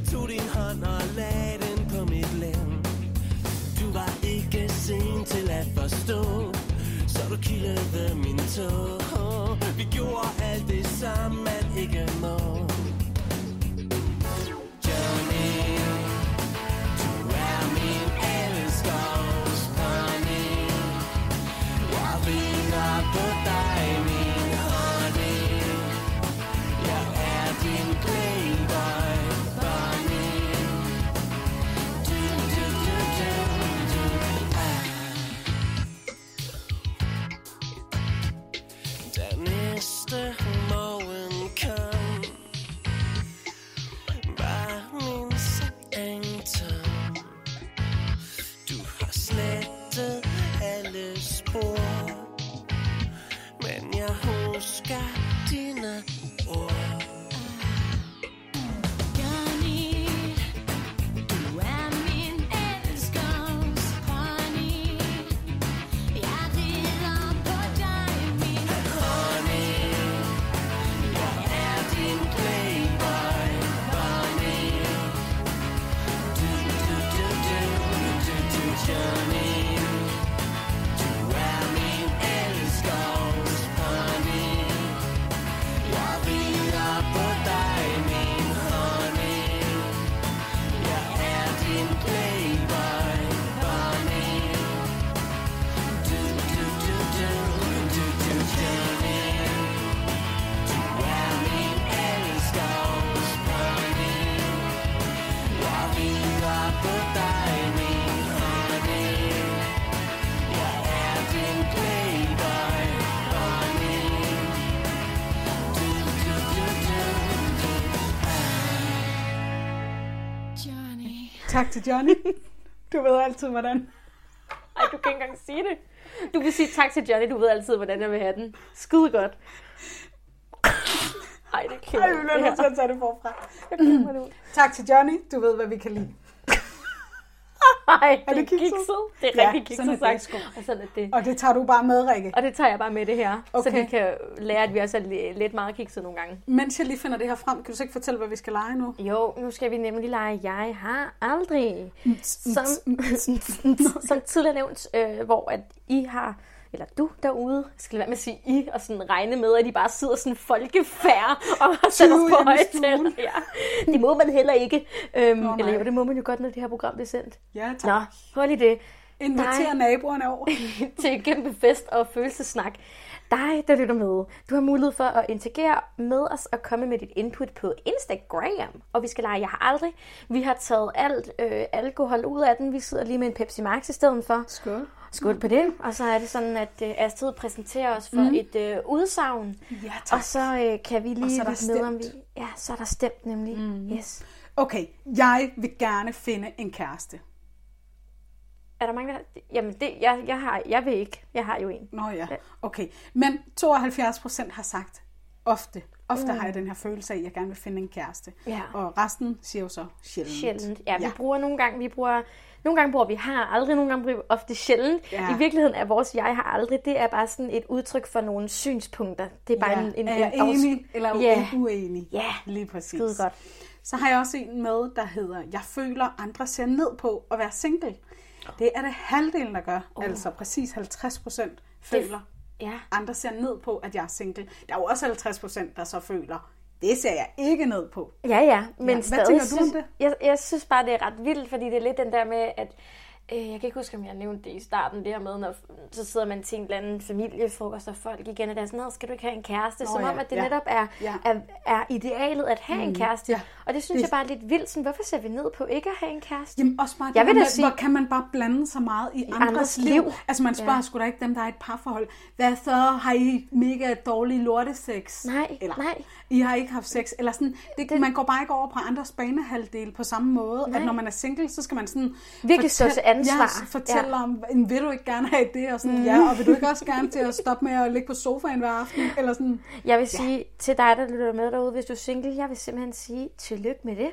Jeg tog din hånd og lagde den på mit lem. Du var ikke sen til at forstå Så du kildede min tog. Tak til Johnny. Du ved altid, hvordan. Ej, du kan ikke engang sige det. Du vil sige tak til Johnny, du ved altid, hvordan jeg vil have den. Skide godt. Ej, det er kæmpe. Ej, vi bliver nødt til at tage det forfra. Jeg det ud. Tak til Johnny. Du ved, hvad vi kan lide. Ej, Er det det kikset? kikset. Det er Ja, rigtig sådan kikset det sagt. sgu. Og sådan er det. Og det tager du bare med, Rikke. Og det tager jeg bare med det her, okay. så vi kan lære, at vi også er li- lidt meget kikset nogle gange. Mens jeg lige finder det her frem, kan du så ikke fortælle, hvad vi skal lege nu? Jo, nu skal vi nemlig lege Jeg har aldrig. Som, som tidligere nævnt, øh, hvor at I har, eller du derude, skal være med at sige I, og sådan regne med, at I bare sidder sådan folkefærd og os på højtaler. Ja. Det må man heller ikke. Øhm, nej. eller jo, det må man jo godt, når det her program bliver sendt. Ja, tak. Nå, hold i det. Inviter naboerne over. til en kæmpe fest og følelsesnak. Dig, der lytter med, du har mulighed for at interagere med os og komme med dit input på Instagram. Og vi skal lege Jeg har aldrig. Vi har taget alt øh, alkohol ud af den. Vi sidder lige med en Pepsi Max i stedet for. Skål. Skål på det. Og så er det sådan, at øh, Astrid præsenterer os for mm. et øh, udsagn. Ja, tak. Og så øh, kan vi lige lytte med, om vi... Ja, så er der stemt nemlig. Mm. Yes. Okay, jeg vil gerne finde en kæreste. Er der mange, der... Jamen, det, jeg, jeg, har, jeg vil ikke. Jeg har jo en. Nå ja, okay. Men 72 procent har sagt, ofte, ofte mm. har jeg den her følelse af, at jeg gerne vil finde en kæreste. Ja. Og resten siger jo så sjældent. Sjældent. Ja, vi Ja. bruger nogle gange, vi bruger, nogle gange bruger vi har aldrig, nogle gange bruger vi ofte sjældent. Ja. I virkeligheden er vores jeg har aldrig, det er bare sådan et udtryk for nogle synspunkter. Det er bare Ja. en, en, er jeg en enig, eller er Ja. uenig? Ja. Lige præcis. Skide godt. Så har jeg også en med, der hedder, jeg føler, andre ser ned på at være single. Det er det halvdelen, der gør. Oh. Altså præcis 50 procent føler, Ja. andre ser ned på, at jeg er single. Der er jo også 50 procent, der så føler, det ser jeg ikke ned på. Ja, ja, men Ja, hvad stadig tænker du om synes, det? Jeg, jeg synes bare, det er ret vildt, fordi det er lidt den der med, at Øh, jeg kan ikke huske, om jeg nævnte det i starten, det her med, når så sidder man til en eller anden familiefrokost, og folk igen er der sådan, "Nå, skal du ikke have en kæreste? Nå Som ja, om, at det ja. netop er, Ja. er, er idealet at have en kæreste. ja. Og det synes Det- jeg bare er lidt vildt. Sådan, hvorfor ser vi ned på ikke at have en kæreste? Jamen også bare det Jeg vil med, sige- hvor kan man bare blande sig meget i, andres, andres liv. liv. Altså man spørger Ja. sgu da ikke dem, der er i et parforhold. Hvad så? Har I mega dårlig lortesex? Nej, Eller, nej. I har ikke haft sex? Eller sådan, det, man går bare ikke over på andres banehalvdel på samme måde. Nej. At når man er single, så skal man sådan... Virkelig stå til ansvar. Ja, fortælle Ja. om, "Men vil du ikke gerne have det? Og sådan, mm. ja, og vil du ikke også gerne til at stoppe med at ligge på sofaen hver aften? Eller sådan, Jeg vil sige til dig, der lytter med derude, hvis du er single, jeg vil simpelthen sige tillykke med det.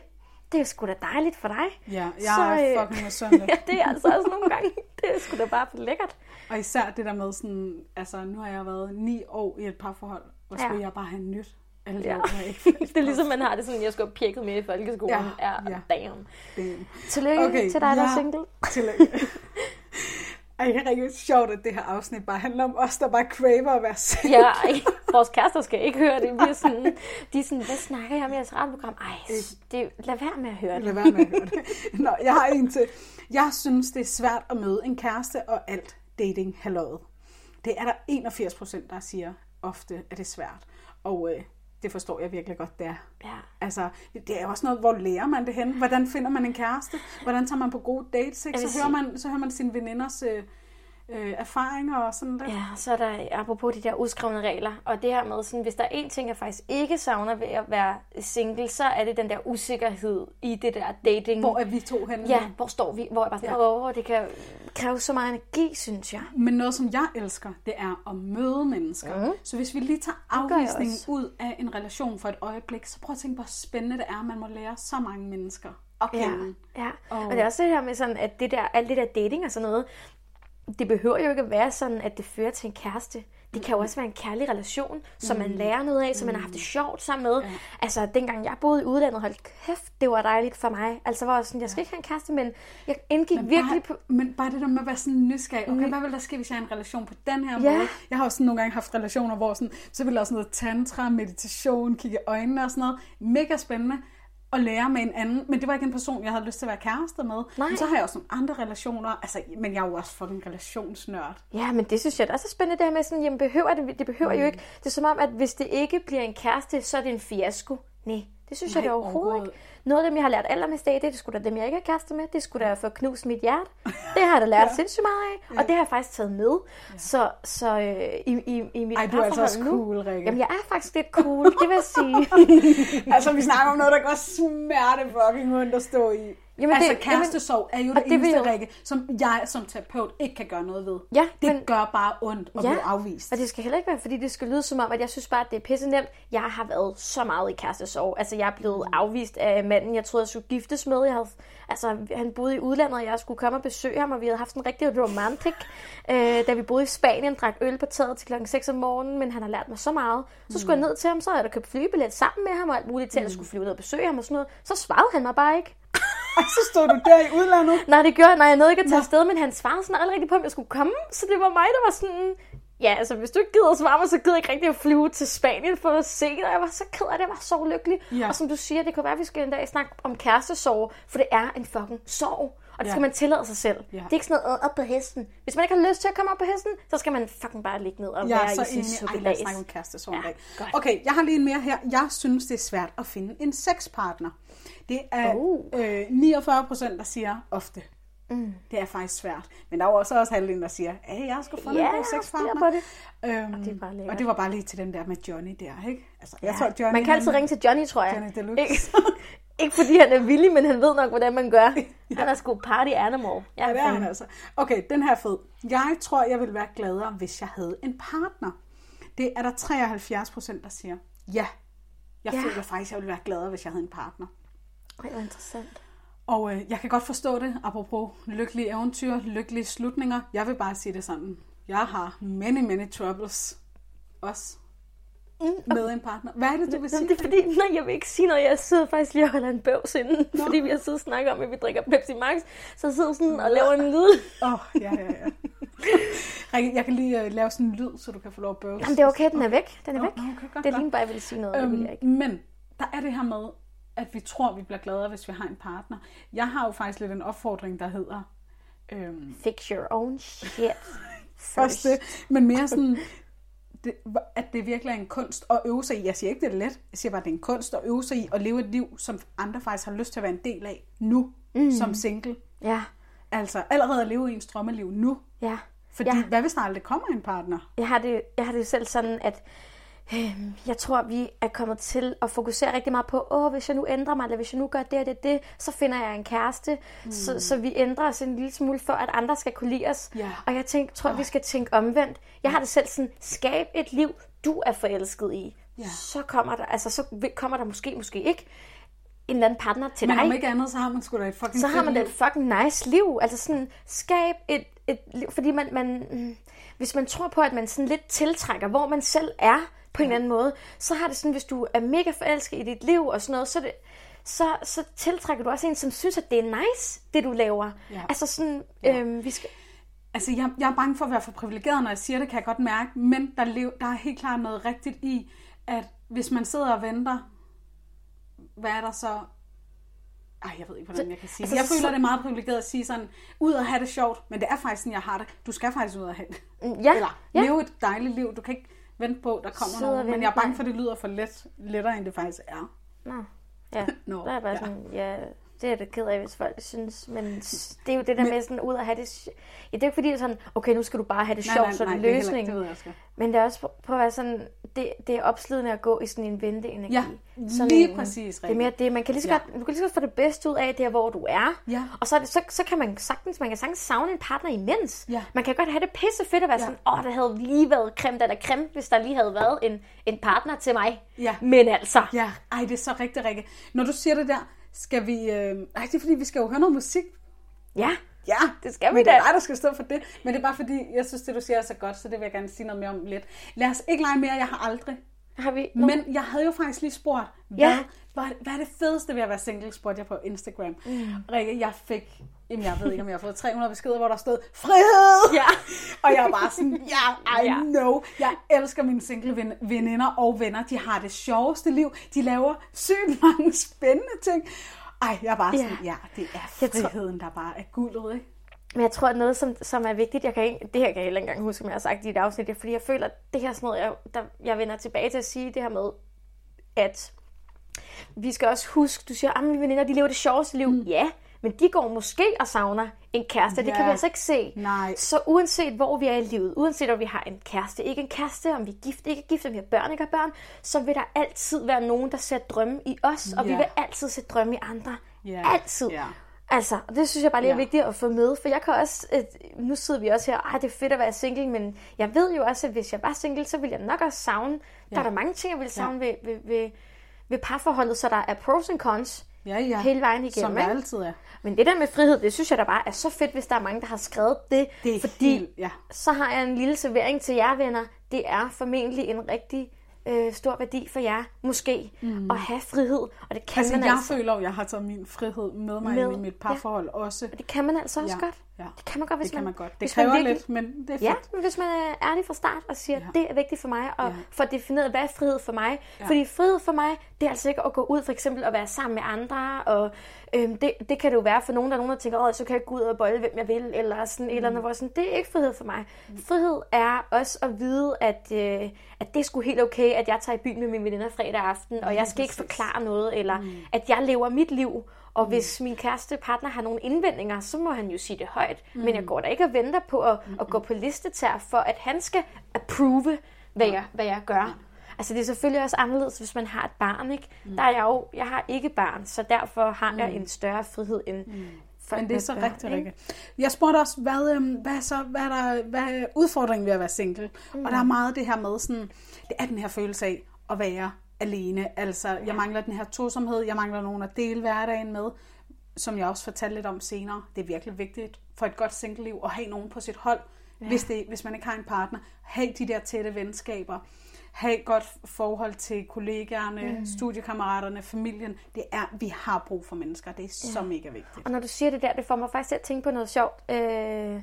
Det er sgu da dejligt for dig. ja, Så, jeg er øh, fucking misundelig. ja, det er altså også nogle gange. Det er sgu da bare for lækkert. Og især det der med sådan, altså nu har jeg været ni år i et parforhold, og så Ja. jeg bare have nyt. Alle Ja. ikke Det er ligesom, man har det sådan, jeg skulle have pjekket med i folkeskolen. Ja, Ja, ja. damn. Det- Tillykke okay, til dig, der er single. Tillykke. Ej, det er rigtig sjovt, at det her afsnit bare handler om os, der bare craver at være single. Ja, ej, vores kærester skal ikke høre det. Vi er sådan, de er sådan, hvad snakker jeg om i jeres radioprogram? Ej, det, lad være med at høre det. Lad være med at høre det. Nå, jeg har en til. Jeg synes, det er svært at møde en kæreste og alt dating halløjet. Det er der 81 procent, der siger ofte, at det er svært. Og øh, det forstår jeg virkelig godt, det er. Ja. Altså, det er også noget, hvor lærer man det hen? Hvordan finder man en kæreste? Hvordan tager man på gode dates? Ikke? Så, hører man, så hører man sine veninders øh, øh, erfaringer og sådan der. Ja, så er der apropos de der udskrevne regler, og det her med, sådan, hvis der er en ting, jeg faktisk ikke savner ved at være single, så er det den der usikkerhed i det der dating. Hvor er vi to henne? Ja, hvor står vi? Hvor jeg bare sådan, Ja. åh, det kan kræve så meget energi, synes jeg. Men noget, som jeg elsker, det er at møde mennesker. Mm. Så hvis vi lige tager afvisningen ud af en relation for et øjeblik, så prøv at tænke, hvor spændende det er, at man må lære så mange mennesker at Ja, kende. ja. Og- Og det er også det her med sådan, at det der, alt det der dating og sådan noget, det behøver jo ikke at være sådan, at det fører til en kæreste. Det kan jo også være en kærlig relation, som man lærer noget af, som man har haft det sjovt sammen med. Ja. Altså, dengang jeg boede i udlandet, hold kæft, det var dejligt for mig. Altså, var sådan, jeg skal ikke have en kæreste, men jeg indgik Men virkelig bare, på... Men bare det der med at være sådan nysgerrig. Okay, hvad vil der ske, hvis jeg har en relation på den her Ja. måde? Jeg har også sådan nogle gange haft relationer, hvor sådan, så vil jeg også noget tantra, meditation, kigge i øjnene og sådan noget. Mega spændende at lære med en anden. Men det var ikke en person, jeg havde lyst til at være kærester med. Nej. Men så har jeg også nogle andre relationer. Altså, men jeg er jo også fucking relationsnørd. Ja, men det synes jeg også er spændende, det her med sådan, jamen behøver det, det behøver Mm. jo ikke. Det er som om, at hvis det ikke bliver en kæreste, så er det en fiasko. Nej, det synes Nej, jeg det overhovedet overhovedet. ikke. Noget af dem, jeg har lært allermest af, det er sgu da dem, jeg ikke er kæreste med. Det skulle da få knust mit hjerte. Det har jeg da lært sindssygt meget af. Og det har jeg faktisk taget med. Så, så øh, i, i, i mit Ej, du er altså også nu, cool, Rikke. Jamen, jeg er faktisk lidt cool, det vil jeg sige. altså, vi snakker om noget, der går smerte fucking ondt at stå i. Jamen, altså, det- kærestesorg er jo det, det eneste, jo- Rikke, som jeg som terapeut ikke kan gøre noget ved. Ja, det men- gør bare ondt at blive afvist. Og det skal heller ikke være, fordi det skal lyde som om, at jeg synes bare, at det er pisse nemt. Jeg har været så meget i kærestesorg. Altså, jeg er blevet Mm. afvist af manden, jeg troede, jeg skulle giftes med. Jeg havde, altså, han boede i udlandet, og jeg skulle komme og besøge ham, og vi havde haft en rigtig romantic. Øh, da vi boede i Spanien, drak øl på taget til klokken 6 om morgenen, men han har lært mig så meget. Så skulle jeg ned til ham, så havde jeg da købt flybillet sammen med ham, og alt muligt til, at jeg skulle flyve ned og besøge ham og sådan noget. Så svarede han mig bare ikke. Og så stod du der i udlandet. Nej, det gjorde jeg. Nej, jeg nåede ikke at tage afsted, men han svarede sådan aldrig rigtig på, om jeg skulle komme. Så det var mig, der var sådan... Ja, altså, hvis du ikke gider at svare mig, så gider jeg ikke rigtig at flyve til Spanien for at se dig. Jeg var så ked af det, jeg var så ulykkelig. Ja. Og som du siger, det kan være, at vi skal en dag snakke om kærestesorg, for det er en fucking sorg. Og det Ja. skal man tillade sig selv. Ja. Det er ikke sådan noget "Åh, op på hesten. Hvis man ikke har lyst til at komme op på hesten, så skal man fucking bare ligge ned og Jeg er være så i sin os suppelas. snakke om kærestesorg Ja, ja, godt. Okay, jeg har lige en mere her. Jeg synes, det er svært at finde en sexpartner. Det er Oh. øh, 49 procent, der siger ofte. Mm. Det er faktisk svært. Men der er jo også, også halvdelen, der siger, at jeg skal få Ja, en god sexpartner. det. Øhm, Og det er bare lækkert. og det var bare lige til den der med Johnny der, ikke? Altså, jeg Ja. tror, Johnny, man kan altid han- ringe til Johnny, tror jeg. Johnny Deluxe. Ikke, ikke fordi han er villig, men han ved nok, hvordan man gør. Han er sgu party animal. Jeg Ja, det er han altså. Okay, den her er fed. Jeg tror, jeg ville være gladere, hvis jeg havde en partner. Det er der 73 procent, der siger, ja. Jeg Ja. ja. føler faktisk, jeg ville være gladere, hvis jeg havde en partner. Ej, hvor interessant. Og øh, jeg kan godt forstå det, apropos lykkelige eventyr, lykkelige slutninger. Jeg vil bare sige det sådan. Jeg har many, many troubles. Også. Mm, Med en partner. Hvad er det, du vil sige? Jamen, det er fordi, nej, jeg vil ikke sige noget. Jeg sidder faktisk lige og holder en bøvs inden, fordi vi har siddet og snakket om, at vi drikker Pepsi Max. Så jeg sidder sådan og laver en lyd. Åh, oh, ja, ja, ja. Rikke, jeg kan lige uh, lave sådan en lyd, så du kan få lov at bøve. Jamen, det er okay, den er væk. Den er Nå, væk. nå, okay, godt, det er lige bare, jeg ville sige noget, øhm, det vil jeg ikke. Men der er det her med, at vi tror, vi bliver gladere, hvis vi har en partner. Jeg har jo faktisk lidt en opfordring, der hedder, Øhm, Fix your own shit. Først det, men mere sådan, det, at det virkelig er en kunst at øve sig i. Jeg siger ikke, det er let. Jeg siger bare, at det er en kunst at øve sig i og leve et liv, som andre faktisk har lyst til at være en del af nu, mm. som single. Ja, Altså allerede at leve i en strømmeliv nu. ja. Fordi Ja. hvad hvis der aldrig kommer en partner? Jeg har det, jeg har det selv sådan, at jeg tror, vi er kommet til at fokusere rigtig meget på, åh, hvis jeg nu ændrer mig, eller hvis jeg nu gør det og det, det, så finder jeg en kæreste. Mm. Så, så vi ændrer os en lille smule, for at andre skal kunne lide os. Ja. Og jeg tænk, tror, vi skal tænke omvendt. Jeg har det selv sådan, skab et liv, du er forelsket i. Ja. Så kommer der, altså, så kommer der måske, måske ikke en eller anden partner til Men dig om ikke andet, så har man sgu da et fucking så har man da et fucking nice liv. Altså sådan, skab et, et liv, fordi man, man, mm, hvis man tror på, at man sådan lidt tiltrækker, hvor man selv er på en eller anden måde, så har det sådan, hvis du er mega forelsket i dit liv og sådan noget, så, det, så, så tiltrækker du også en, som synes, at det er nice, det du laver. Ja. Altså sådan, øhm, vi skal, Altså, jeg, jeg er bange for at være for privilegeret, når jeg siger det, kan jeg godt mærke. Men der, lev, der er helt klart noget rigtigt i, at hvis man sidder og venter, hvad er der så... Ej, jeg ved ikke, hvordan jeg kan sige altså, det. Jeg så- føler, det er meget privilegeret at sige sådan, ud og have det sjovt, men det er faktisk sådan, jeg har det. Du skal faktisk ud og have det. ja, Eller ja. leve et dejligt liv. Du kan ikke vente på, der kommer nogen. Men jeg er bange for, at det lyder for let, lettere, end det faktisk er. Nå, ja. Nå, der er bare ja. sådan, ja, det er da ked af, hvis folk synes. Men det er jo det der med sådan ud at have det... Ja, det er jo ikke fordi, det er sådan, okay, nu skal du bare have det sjovt, så er det er heller det. Men det er også på, at være sådan, det, det er opslidende at gå i sådan en venteenergi. Ja, sådan lige en- præcis, Det er mere det, man kan lige så Ja. godt, du kan lige så godt få det bedste ud af der, hvor du er. Ja. Og så, er det, så, så kan man sagtens, man kan sagtens savne en partner imens. Ja. Man kan godt have det pisse fedt at være Ja. sådan, åh, det havde lige været creme eller creme, hvis der lige havde været en, en partner til mig. Ja. Men altså, Ja, ej, det er så rigtig, rigtig. Når du siger det der, skal vi... Øh... Ej, det er fordi, vi skal jo høre noget musik. ja, Ja, Det skal vi men det er da. dig, der skal stå for det. Men det er bare fordi, jeg synes, det du siger er så godt, så det vil jeg gerne sige noget mere om lidt. Lad os ikke lege mere, jeg har aldrig. har vi nogle... Men jeg havde jo faktisk lige spurgt, hvad, Ja. hvad, hvad er det fedeste ved at være single, spurgte jeg på Instagram. Mm. Rikke, jeg fik, jamen jeg ved ikke, om jeg har fået 300 beskeder, hvor der stod, frihed! Ja. Og jeg var bare sådan, ja, I Ja. know. Jeg elsker mine single ven- veninder og venner. De har det sjoveste liv. De laver sygt mange spændende ting. Ej, jeg er bare sådan, ja, det er friheden, der bare er guldet, ikke? Men jeg tror, at noget, som, som er vigtigt, jeg kan ikke, det her kan jeg heller ikke engang huske, om jeg har sagt i et afsnit, det er, fordi jeg føler, at det her er sådan noget, jeg, der, jeg vender tilbage til at sige det her med, at vi skal også huske, du siger, at mine veninder, de lever det sjoveste liv. Mm. Ja, men de går måske og savner en kæreste. Det kan Ja. vi altså ikke se. Nej. Så uanset hvor vi er i livet, uanset om vi har en kæreste, ikke en kæreste, om vi er gift, ikke er gift, om vi har børn, ikke har børn, så vil der altid være nogen, der ser drømme i os, og vi Ja. vil altid se drømme i andre. Ja. Altid. Ja. Altså, og det synes jeg bare lige er Ja. vigtigt at få med, for jeg kan også, øh, nu sidder vi også her, ej, det er fedt at være single, men jeg ved jo også, at hvis jeg var single, så ville jeg nok også savne, der er der mange ting, jeg ville savne ved, ved, ved, ved parforholdet, så der er pros and cons Ja, ja. hele vejen igennem. Som der ikke? altid er. Men det der med frihed, det synes jeg da bare er så fedt, hvis der er mange, der har skrevet det, Det fordi helt- ja. så har jeg en lille servering til jer, venner. Det er formentlig en rigtig øh, stor værdi for jer, måske, mm. at have frihed, og det kan Altså, man jeg altså. føler jo, jeg har taget min frihed med mig Med, i mit parforhold også. Og det kan man altså også Ja, godt. ja. Det kan man godt, hvis Det kan man man, godt. Det kræver virkelig, lidt, men det er fedt. Ja, men hvis man er ærlig fra start og siger, at Ja. det er vigtigt for mig, og Ja. får defineret, hvad er frihed for mig. Ja. Fordi frihed for mig, det er altså ikke at gå ud for eksempel og være sammen med andre, og øhm, det, det kan det jo være for nogen, der er nogen, der tænker, åh, så kan jeg gå ud og bolle, hvem jeg vil, eller sådan et Mm. eller andet, hvor sådan, det er ikke frihed for mig. Frihed er også at vide, at, øh, at det er sgu helt okay, at jeg tager i byen med mine veninder fredag aften, og jeg skal ikke præcis. forklare noget, eller at jeg lever mit liv, og hvis min kæreste partner har nogle indvendinger, så må han jo sige det højt. Mm. Men jeg går da ikke og venter på at, at gå på listetær for, at han skal approve, hvad jeg, hvad jeg gør. Altså det er selvfølgelig også anderledes, hvis man har et barn, ikke? Der er jeg jo, jeg har ikke barn, så derfor har jeg en større frihed end folk Men det er så børn, rigtig, rigtigt. Jeg spurgte også, hvad, øhm, hvad, så, hvad, er der, hvad er udfordringen ved at være single? Mm. Og der er meget det her med, sådan, det er den her følelse af at være alene. Altså, jeg mangler den her tosomhed, jeg mangler nogen at dele hverdagen med, som jeg også fortalte lidt om senere. Det er virkelig vigtigt for et godt single-liv at have nogen på sit hold, ja. hvis, det, hvis man ikke har en partner. Ha' de der tætte venskaber. Ha' et godt forhold til kollegaerne, mm. studiekammeraterne, familien. Det er, vi har brug for mennesker. Det er så mega vigtigt. Og når du siger det der, det får mig faktisk til at tænke på noget sjovt. Øh,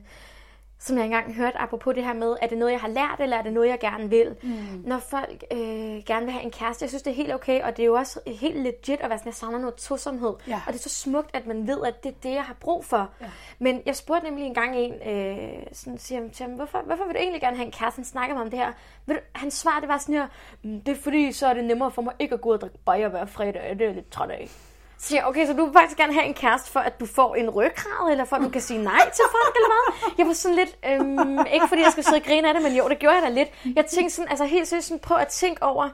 som jeg engang hørte, apropos det her med, er det noget, jeg har lært, eller er det noget, jeg gerne vil? Mm. Når folk øh, gerne vil have en kæreste, jeg synes, det er helt okay, og det er jo også helt legit at være sådan, jeg savner noget tosomhed. Ja. Og det er så smukt, at man ved, at det er det, jeg har brug for. Ja. Men jeg spurgte nemlig engang en, øh, sådan, siger, han til ham, hvorfor, hvorfor vil du egentlig gerne have en kæreste? Han snakker om det her. Ved du, hans svar, det var sådan her, "Mm, det er fordi, så er det nemmere for mig ikke at gå ud og drikke bajer hver fredag, det er jeg lidt træt af. Så siger jeg, okay, så du vil faktisk gerne have en kæreste for, at du får en ryggrad, eller for, at du kan sige nej til folk, eller hvad? Jeg var sådan lidt, øhm, ikke fordi jeg skal sidde og grine af det, men jo, det gjorde jeg da lidt. Jeg tænkte sådan, altså helt seriøst prøv at tænke over,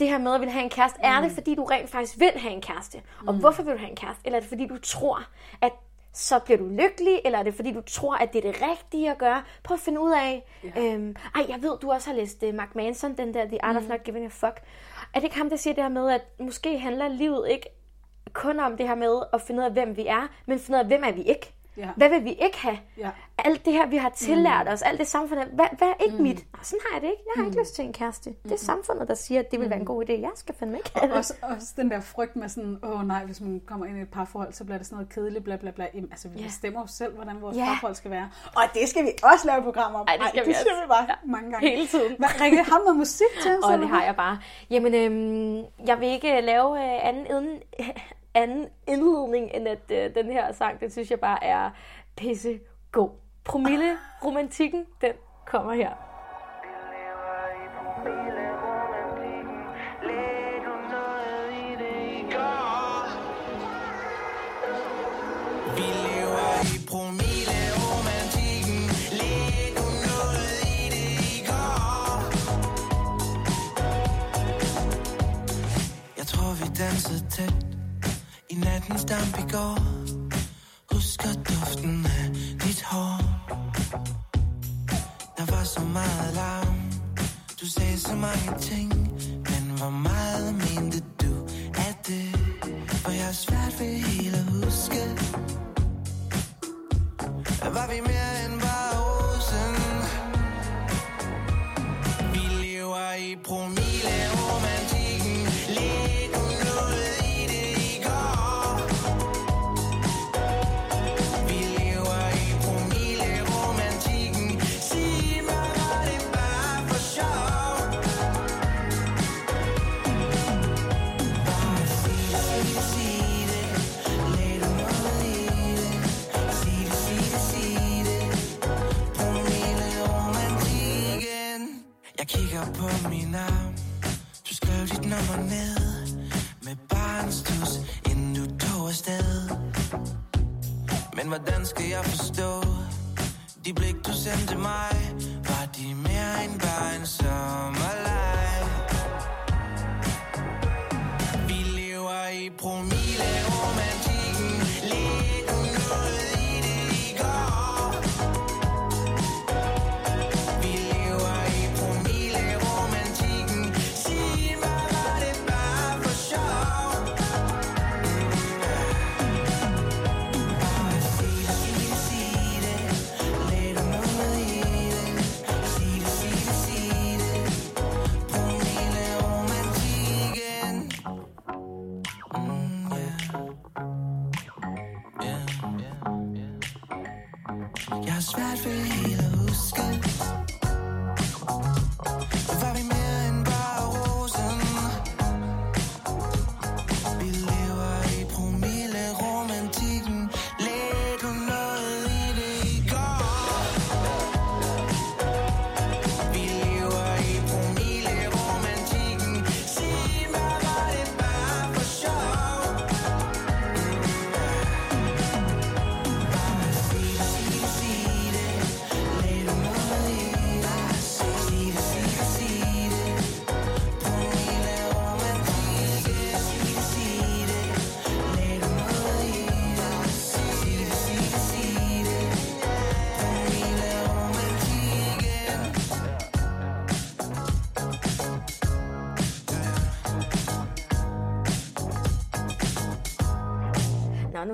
det her med at ville have en kæreste. Er det, fordi du rent faktisk vil have en kæreste? Og hvorfor vil du have en kæreste? Eller er det, fordi du tror, at så bliver du lykkelig, eller er det fordi, du tror, at det er det rigtige at gøre? Prøv at finde ud af. Ja. Øhm, ej, jeg ved, du også har læst uh, Mark Manson, den der The Art of Not Giving a Fuck. Er det ikke ham, der siger det her med, at måske handler livet ikke kun om det her med at finde ud af, hvem vi er, men finde ud af, hvem er vi ikke? Ja. Hvad vil vi ikke have? Ja. Alt det her, vi har tillært os, alt det samfundet, hvad, hvad er ikke mm. mit? Nå, sådan har jeg det ikke. Jeg har ikke lyst til en kæreste. Det er samfundet, der siger, at det vil være en god idé. Jeg skal fandme ikke have det. Også, også den der frygt med sådan, åh oh, nej, hvis man kommer ind i et parforhold, så bliver det sådan noget kedeligt, bla bla bla. Jamen, altså, vi Ja. bestemmer jo selv, hvordan vores Ja. parforhold skal være. Og det skal vi også lave programmer om. Ej, det skal Ej, vi det siger også. vi bare Ja. mange gange. Hele tiden. Hvad, Rikke, har noget musik til os? Og det har jeg bare. Jamen, øhm, jeg vil ikke lave øh, anden, inden, anden indledning, end at øh, den her sang, den synes jeg bare er pisse god. Promille, romantikken, den kommer her. Vi lever i promille-romantikken. I? Jeg tror, vi dansede tæt i nattens damp i går. Husker duften af dit hår. Der var så meget larm. Du sagde så mange ting. Men hvor meget mente du af det? For jeg har svært ved hele at huske. Var vi mere end bare rosen? Vi lever i promille sted. Men hvordan skal jeg forstå de blik, du sendte mig? Var de mere end bare en sommerleg? Vi lever i promis Jeg har svært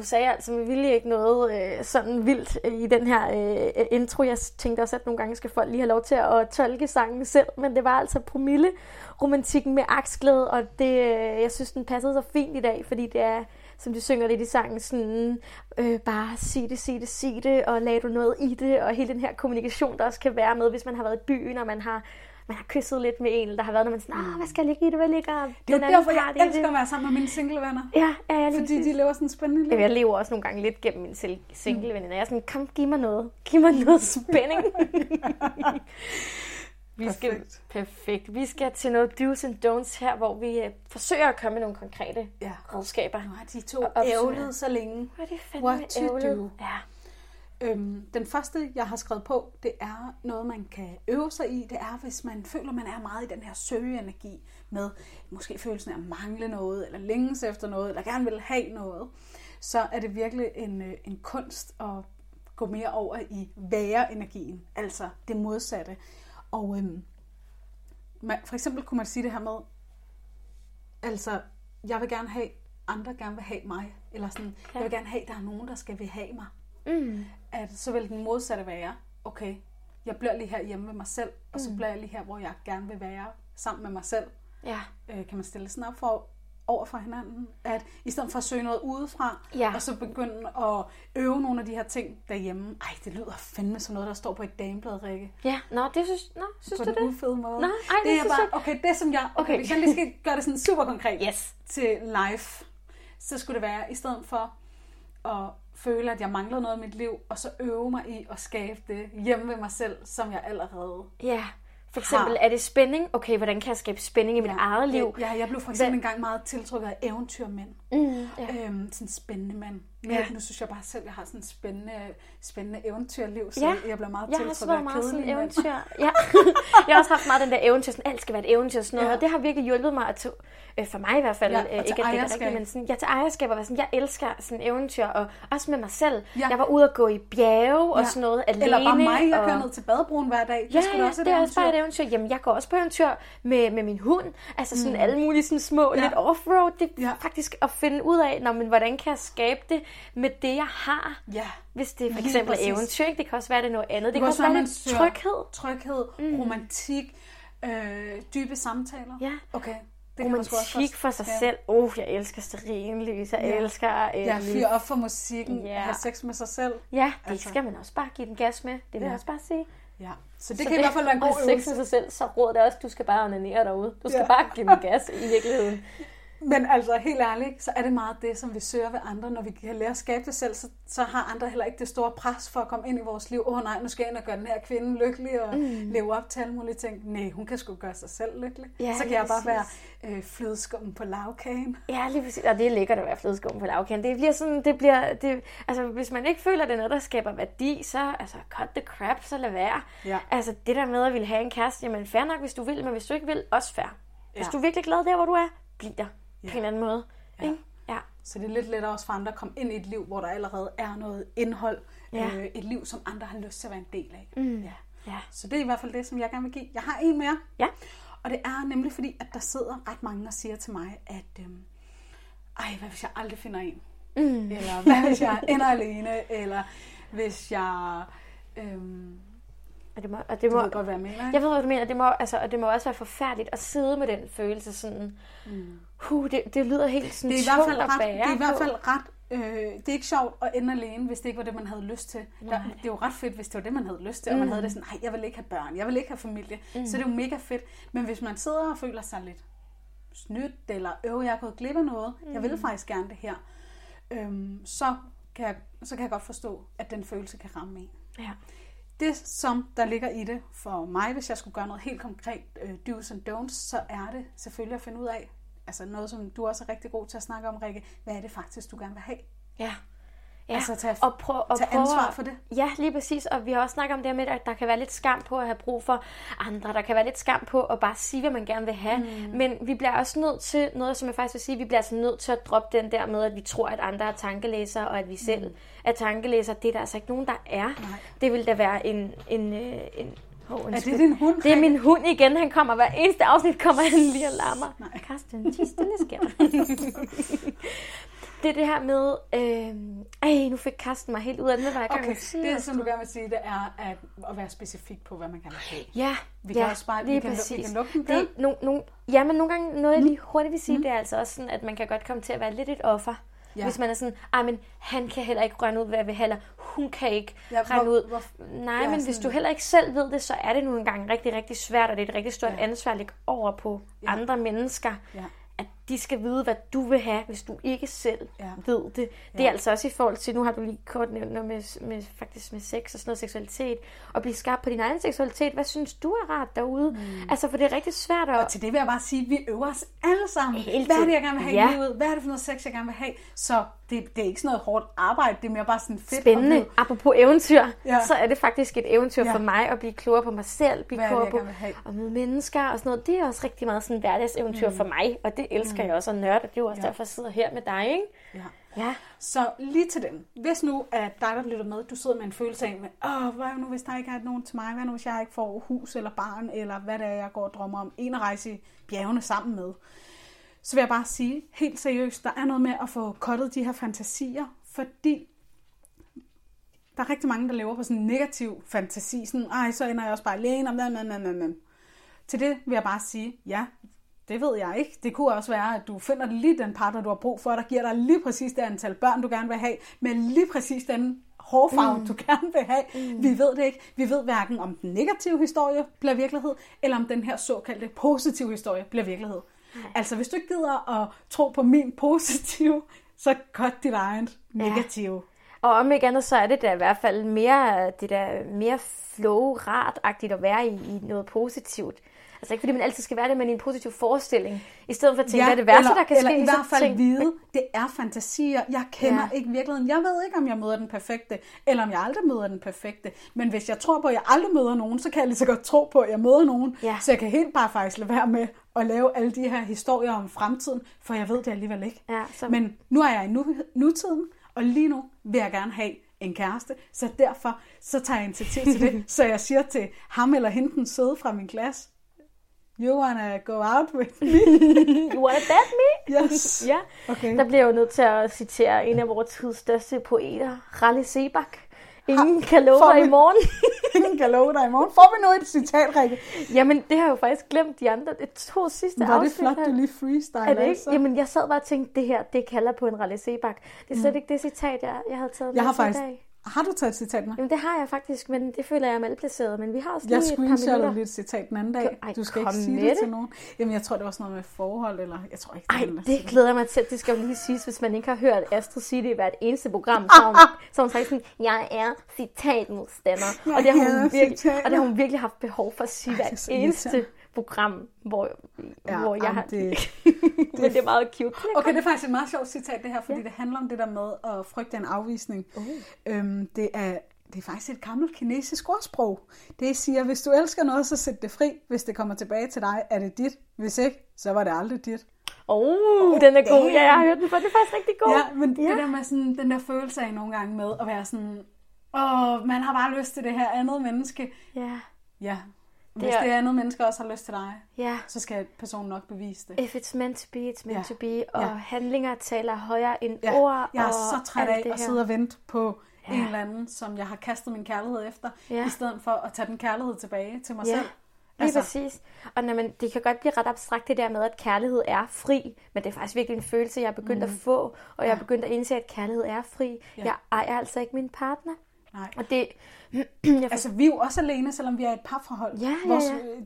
nu sagde jeg altså med vilje ikke noget øh, sådan vildt øh, i den her øh, øh, intro. Jeg tænkte også, at nogle gange skal folk lige have lov til at tolke sangen selv, men det var altså promille romantikken med aksglæde, og det, øh, jeg synes, den passede så fint i dag, fordi det er som de synger lidt i sangen, sådan, øh, bare sig det, sig det, sig det, og lad du noget i det, og hele den her kommunikation, der også kan være med, hvis man har været i byen, og man har, man har kysset lidt med en, eller der har været, når man sådan, ah, hvad skal jeg ligge i det, hvad ligger Det er jo derfor, jeg elsker det? at være sammen med mine singlevenner. Ja, ja, lige Fordi præcis. de lever sådan en spændende liv. Jamen, jeg lever også nogle gange lidt gennem min selv- single-veninder. Jeg er sådan, kom, giv mig noget. Giv mig noget spænding. vi skal, Perfekt. perfekt. Vi skal til noget do's and don'ts her, hvor vi øh, forsøger at komme med nogle konkrete Ja. redskaber. Nu har de to ævlet så længe. Hvad er det fandme What to ærgerligt? do. Ja. Øhm, den første, jeg har skrevet på, det er noget, man kan øve sig i. Det er, hvis man føler, man er meget i den her søgeenergi med måske følelsen af at mangle noget, eller længes efter noget, eller gerne vil have noget, så er det virkelig en, øh, en kunst at gå mere over i være-energien, altså det modsatte. Og øhm, man, for eksempel kunne man sige det her med, altså, jeg vil gerne have, andre gerne vil have mig, eller sådan, ja. jeg vil gerne have, der er nogen, der skal vil have mig Mm. At så vil den modsatte være, okay, jeg bliver lige her hjemme med mig selv, og så bliver jeg lige her, hvor jeg gerne vil være sammen med mig selv. Ja. Øh, kan man stille sådan op for, over for hinanden, at i stedet for at søge noget udefra, Ja. og så begynde at øve nogle af de her ting derhjemme. Ej, det lyder fandme som noget, der står på et dameblad, Rikke. Ja, nå, det synes, nå, synes på du den det? ufede måde. Nå, ej, det det er bare, jeg- okay, det som jeg, Okay. okay. hvis jeg lige skal gøre det sådan super konkret Yes. til live, så skulle det være, i stedet for at føle, at jeg mangler noget i mit liv, og så øve mig i at skabe det hjemme ved mig selv, som jeg allerede Ja. For eksempel, Har. er det spænding? Okay, hvordan kan jeg skabe spænding i mit eget liv? Ja, jeg blev for eksempel engang meget tiltrukket af eventyrmænd. Mm, ja. Øhm, sådan spændende mænd. Men Ja. nu synes jeg bare selv, at jeg har sådan et spændende, spændende eventyrliv, så Ja. jeg bliver meget Jeg tiltrukket også været af meget sådan eventyr. Ja. jeg har også haft meget den der eventyr, sådan alt skal være et eventyr og sådan noget, Ja. og det har virkelig hjulpet mig at tage, øh, for mig i hvert fald, Ja, øh, ikke til at det er rigtigt, men sådan, ja, til ejerskab og være sådan, jeg elsker sådan eventyr, og også med mig selv. Ja. Jeg var ude at gå i bjerge og Ja. sådan noget alene. Eller bare mig, jeg og... kører ned til badebroen hver dag. Ja, ja, også et det er også bare et eventyr. eventyr. Jamen, jeg går også på eventyr med, med min hund. Altså sådan mm. alle mulige sådan små, Ja. lidt offroad. Det er Ja. faktisk at finde ud af, når, men, hvordan kan jeg skabe det med det, jeg har. Ja. Hvis det for Lige eksempel er eventyr, det kan også være, det er noget andet. Det, kan kan også være man lidt søger tryghed. Tryghed, mm. romantik, øh, dybe samtaler. Ja. Okay. Det kan man sgu også Romantik for sig skabe. selv. Uh, jeg elsker stearinlys. Jeg Ja. elsker... Øh, Ja, fyre op for musikken, Ja. ja. have sex med sig selv. Ja, det Altså. skal man også bare give den gas med. Det vil Ja. jeg også bare sige. Ja. Så det så kan i hvert fald være en god og sex øvelse. med sig selv, så råd det også, du skal bare onanere derude. Du skal Ja. bare give den gas i virkeligheden. Men altså, helt ærligt, så er det meget det, som vi søger ved andre. Når vi kan lære at skabe det selv, så, så har andre heller ikke det store pres for at komme ind i vores liv. Åh oh, nej, nu skal jeg ind og gøre den her kvinde lykkelig og mm. leve op til alle mulige ting. Nej, hun kan sgu gøre sig selv lykkelig. Ja, så kan jeg bare være øh, flødeskummen på lavkagen. Ja, lige præcis. Og det er lækkert at være flødeskum på lavkagen. Det bliver sådan, det bliver, det, altså hvis man ikke føler, at det er noget, der skaber værdi, så altså cut the crap, så lad være. Ja. Altså det der med at ville have en kæreste, jamen fair nok, hvis du vil, men hvis du ikke vil, også fair. Hvis Ja. du er virkelig glad der, hvor du er, bliv der. Ja. På en eller anden måde. Ja. Ikke? Ja. Så det er lidt lettere også for andre at komme ind i et liv, hvor der allerede er noget indhold. Ja. Øh, et liv, som andre har lyst til at være en del af. Mm. Ja. Ja. Så det er i hvert fald det, som jeg gerne vil give. Jeg har en mere. Ja. Og det er nemlig fordi, at der sidder ret mange og siger til mig, at øhm, ej, hvad hvis jeg aldrig finder en? Mm. Eller hvad hvis jeg ender alene? Eller hvis jeg... Øhm, Og det må, og det du må, ved godt, hvad jeg mener, ikke? jeg ved, hvad du mener. Det må, altså, og det må også være forfærdeligt at sidde med den følelse sådan, mm. Huh, det, det lyder helt sådan det er i hvert fald tungt at ret, bære det er i hvert fald ret øh, det er ikke sjovt at ende alene, hvis det ikke var det, man havde lyst til. Der, det er jo ret fedt, hvis det var det, man havde lyst til, og man havde det sådan, nej, jeg vil ikke have børn, jeg vil ikke have familie. Mm. Så det er jo mega fedt. Men hvis man sidder og føler sig lidt snydt, eller øv, jeg er gået glip af noget, mm. jeg vil faktisk gerne det her, øhm, så, kan jeg, så kan jeg godt forstå, at den følelse kan ramme en. Ja. Det, som der ligger i det for mig, hvis jeg skulle gøre noget helt konkret, øh, do's and don'ts, så er det selvfølgelig at finde ud af, altså noget, som du også er rigtig god til at snakke om, Rikke, hvad er det faktisk, du gerne vil have? Ja. Ja, Altså, tage- og prøv, og tage prøv ansvar for det. Ja, lige præcis. Og vi har også snakket om det med, at der kan være lidt skam på at have brug for andre. Der kan være lidt skam på at bare sige, hvad man gerne vil have. Mm. Men vi bliver også nødt til, noget som jeg faktisk vil sige, vi bliver altså nødt til at droppe den der med, at vi tror, at andre er tankelæsere, og at vi selv mm. er tankelæsere. Det er der altså ikke nogen, der er. Nej. Det vil da være en... en, øh, en Oh, Er det din hund? Det er min hund igen. Han kommer hver eneste afsnit, kommer han lige og larmer. Nej. Karsten, tig stille sker Det er det her med... Øh, ej, nu fik Karsten mig helt ud af det. Hvad jeg Okay, sige? det som du gerne vil sige, det er at, at være specifik på, hvad man vil have. Ja, Vi kan ja, også bare- vi lige kan lu- vi præcis. kan lukke den det, no, no, ja, men nogle gange noget, jeg lige hurtigt vil sige, mm. det er altså også sådan, at man kan godt komme til at være lidt et offer. Ja. Hvis man er sådan, ej, men han kan heller ikke regne ud, hvad jeg vil have, eller hun kan ikke Ja, regne hvor- ud. hvor- Nej, ja, men hvis sådan- du heller ikke selv ved det, så er det nogle gange rigtig, rigtig svært, og det er et rigtig stort Ja. ansvar at lægge over på ja. andre mennesker. Ja. At de skal vide, hvad du vil have, hvis du ikke selv Ja. ved det. Det Ja. er altså også i forhold til, nu har du lige kort nævnt noget med, med, faktisk med sex og sådan noget seksualitet, og blive skarp på din egen seksualitet. Hvad synes du er rart derude? Mm. Altså, for det er rigtig svært at... Og til det vil jeg bare sige, at vi øver os alle sammen. Hele Hvad er det, jeg gerne vil have Ja. i livet? Hvad er det for noget sex, jeg gerne vil have? Så det, det er ikke sådan noget hårdt arbejde, det er mere bare sådan fedt. at spændende. vide, Apropos eventyr, Ja. så er det faktisk et eventyr Ja. for mig at blive klogere på mig selv, blive er klogere på at møde mennesker og sådan noget. Det er også rigtig meget sådan et hverdagseventyr mm. for mig, og det elsker mm. jeg også at nørde, og det er jo også Ja. derfor, jeg sidder her med dig, ikke? Ja. Ja. Så lige til den. Hvis nu at dig, der lytter med, du sidder med en følelse af, med, Åh, hvad nu hvis der ikke er nogen til mig? Hvad nu hvis jeg ikke får hus eller barn, eller hvad det er, jeg går og drømmer om? En rejse i bjergene sammen med. Så vil jeg bare sige, helt seriøst, der er noget med at få kottet de her fantasier, fordi der er rigtig mange, der lever på sådan en negativ fantasi. Sådan, ej, så ender jeg også bare alene, og bla, bla, bla, bla. Til det vil jeg bare sige, ja, det ved jeg ikke. Det kunne også være, at du finder lige den partner, du har brug for, der giver dig lige præcis det antal børn, du gerne vil have, med lige præcis den hårfarve, mm. du gerne vil have. Mm. Vi ved det ikke. Vi ved hverken, om den negative historie bliver virkelighed, eller om den her såkaldte positive historie bliver virkelighed. Altså, hvis du ikke gider at tro på min positive, så godt dit eget negative. Og om ikke andet, så er det da i hvert fald mere, det der mere flow, rart-agtigt at være i, i noget positivt. Altså ikke fordi man altid skal være det, men i en positiv forestilling. I stedet for at tænke, ja, hvad er det værste, eller, der kan eller ske? i så hvert fald tænk- vide, det er fantasier. Jeg kender. Ja. ikke virkeligheden. Jeg ved ikke, om jeg møder den perfekte, eller om jeg aldrig møder den perfekte. Men hvis jeg tror på, at jeg aldrig møder nogen, så kan jeg lige så godt tro på, at jeg møder nogen. Ja. Så jeg kan helt bare faktisk lade være med at lave alle de her historier om fremtiden, for jeg ved det alligevel ikke. Ja, så- Men nu er jeg i nu, nutiden, og lige nu vil jeg gerne have en kæreste, så derfor så tager jeg initiativ til det, så jeg siger til ham eller hende, den søde fra min klasse, you wanna go out with me? You wanna bet me? Yes. ja. Okay. Der bliver jo nødt til at citere en af vores tids største poeter, Ralle Sebak. Ingen kan love dig vi- i morgen. Ingen kan love dig i morgen. Får vi nu et citat, Rikke? Jamen, det har jeg jo faktisk glemt de andre. Det to sidste Var det afsnit flot, du lige freestyle, Er det ikke? altså? Jamen, jeg sad bare og tænkte, det her, det kalder på en Ralle Sebak. Det er slet ikke det citat, jeg, jeg havde taget Mm. Jeg med har til i faktisk... dag. Har du taget et citat med? Jamen, det har jeg faktisk, men det føler jeg er malplaceret. Men vi har også Jeg lige et par minutter. lige et citat den anden dag. Ej, Du skal ikke sige det det. til nogen. Jamen, jeg tror, det var sådan noget med forhold, eller jeg tror ikke, Ej, var- det glæder jeg mig til. Det skal jo lige siges, hvis man ikke har hørt Astrid sige det i hvert eneste program. Så hun, så hun sagt sådan, jeg er citatmodstander. Jeg Og det, har hun virkelig, og det har hun virkelig haft behov for at sige Ej, hver det er eneste. Program, hvor, Ja, hvor jeg har... det- Men det er meget cute. Okay, det er faktisk et meget sjovt citat, det her, fordi ja. det handler om det der med at frygte en afvisning. Uh. Øhm, det, er, det er faktisk et gammelt kinesisk ordsprog. Det siger, hvis du elsker noget, så sæt det fri. Hvis det kommer tilbage til dig, er det dit. Hvis ikke, så var det aldrig dit. Oh, den er god. damn. Ja, jeg har hørt den før. Det er faktisk rigtig god. Ja, men ja. det der med sådan, den der følelse af nogle gange med at være sådan, åh, man har bare lyst til det her andet menneske. Ja. Ja, hvis Det er- det andet menneske også har lyst til dig, ja. så skal personen nok bevise det. If it's meant to be, it's meant Ja. to be. Og Ja. handlinger taler højere end Ja, ord. jeg er og så træt af at sidde og vente på Ja. en eller anden, som jeg har kastet min kærlighed efter, Ja. i stedet for at tage den kærlighed tilbage til mig Ja. selv. Lige Altså- præcis. Og når man, det kan godt blive ret abstrakt det der med, at kærlighed er fri, men det er faktisk virkelig en følelse, jeg er begyndt mm. at få, og jeg er begyndt at indse, at kærlighed er fri. Ja. Jeg ejer altså ikke min partner. Nej. Og det... jeg Altså, vi er jo også alene, selvom vi er et parforhold. Ja, ja, ja.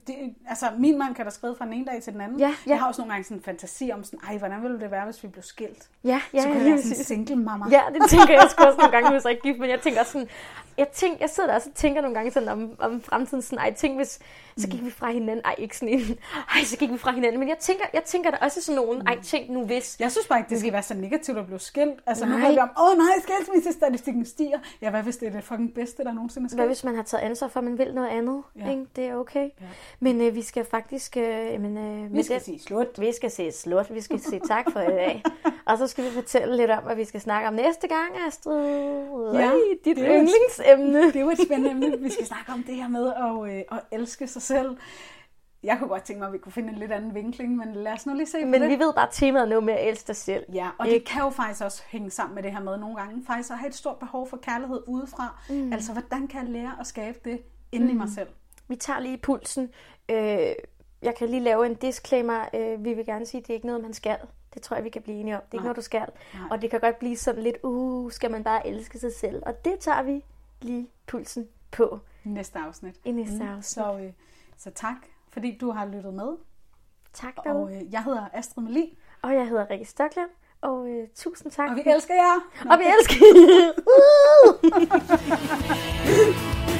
det, altså, min mand kan da skrive fra den ene dag til den anden. Ja, ja. Jeg har også nogle gange sådan en fantasi om sådan, ej, hvordan ville det være, hvis vi blev skilt? ja, ja, så kunne ja, jeg være sådan en single mamma. Ja, det tænker jeg også nogle gange, hvis jeg ikke gift, men jeg tænker sådan, jeg, tænker, jeg sidder der også og tænker nogle gange sådan om, om fremtiden, sådan, ej, tænk hvis, så gik vi fra hinanden, ej, ikke sådan en, ej, så gik vi fra hinanden, men jeg tænker, jeg tænker der også sådan nogen, ej, tænk nu hvis, Jeg synes bare ikke, det skal være så negativt at blive skilt. Altså, nu Nej. hører vi om, åh oh, nej, skilsmissestatistikken stiger. Ja, hvad hvis det det fucking bedste, der nogensinde er sket? Hvad hvis man har taget ansvar for, at man vil noget andet? Ja. Ja. Ikke? Det er okay. Ja. Men øh, vi skal faktisk... Øh, jamen, øh, Vi skal sige slut. vi skal sige slut. Vi skal sige tak for i dag. Og så skal vi fortælle lidt om, hvad vi skal snakke om næste gang, Astrid. Ja, Ej, dit det yndlingsemne. Det er jo et spændende emne. Vi skal snakke om det her med at, øh, at elske sig selv. Jeg kunne godt tænke mig, at vi kunne finde en lidt anden vinkling, men lad os nu lige se på Men det. vi ved bare temaet nu med at elske dig selv. Ja, og det kan jo faktisk også hænge sammen med det her med nogle gange. Faktisk at have et stort behov for kærlighed udefra. Mm. Altså, hvordan kan jeg lære at skabe det inde mm. i mig selv? Vi tager lige pulsen. Øh, jeg kan lige lave en disclaimer. Øh, vi vil gerne sige, at det er ikke noget, man skal. Det tror jeg, vi kan blive enige om. Det er ikke Nej. noget, du skal. Nej. Og det kan godt blive sådan lidt, uh, skal man bare elske sig selv. Og det tager vi lige pulsen på næste afsnit. i næste mm. afsnit. Så, øh, så tak, fordi du har lyttet med. Tak derude. Og øh, jeg hedder Astrid Melin, Og jeg hedder Rikke Stockland. Og øh, tusind tak. og vi elsker jer. og vi elsker jer.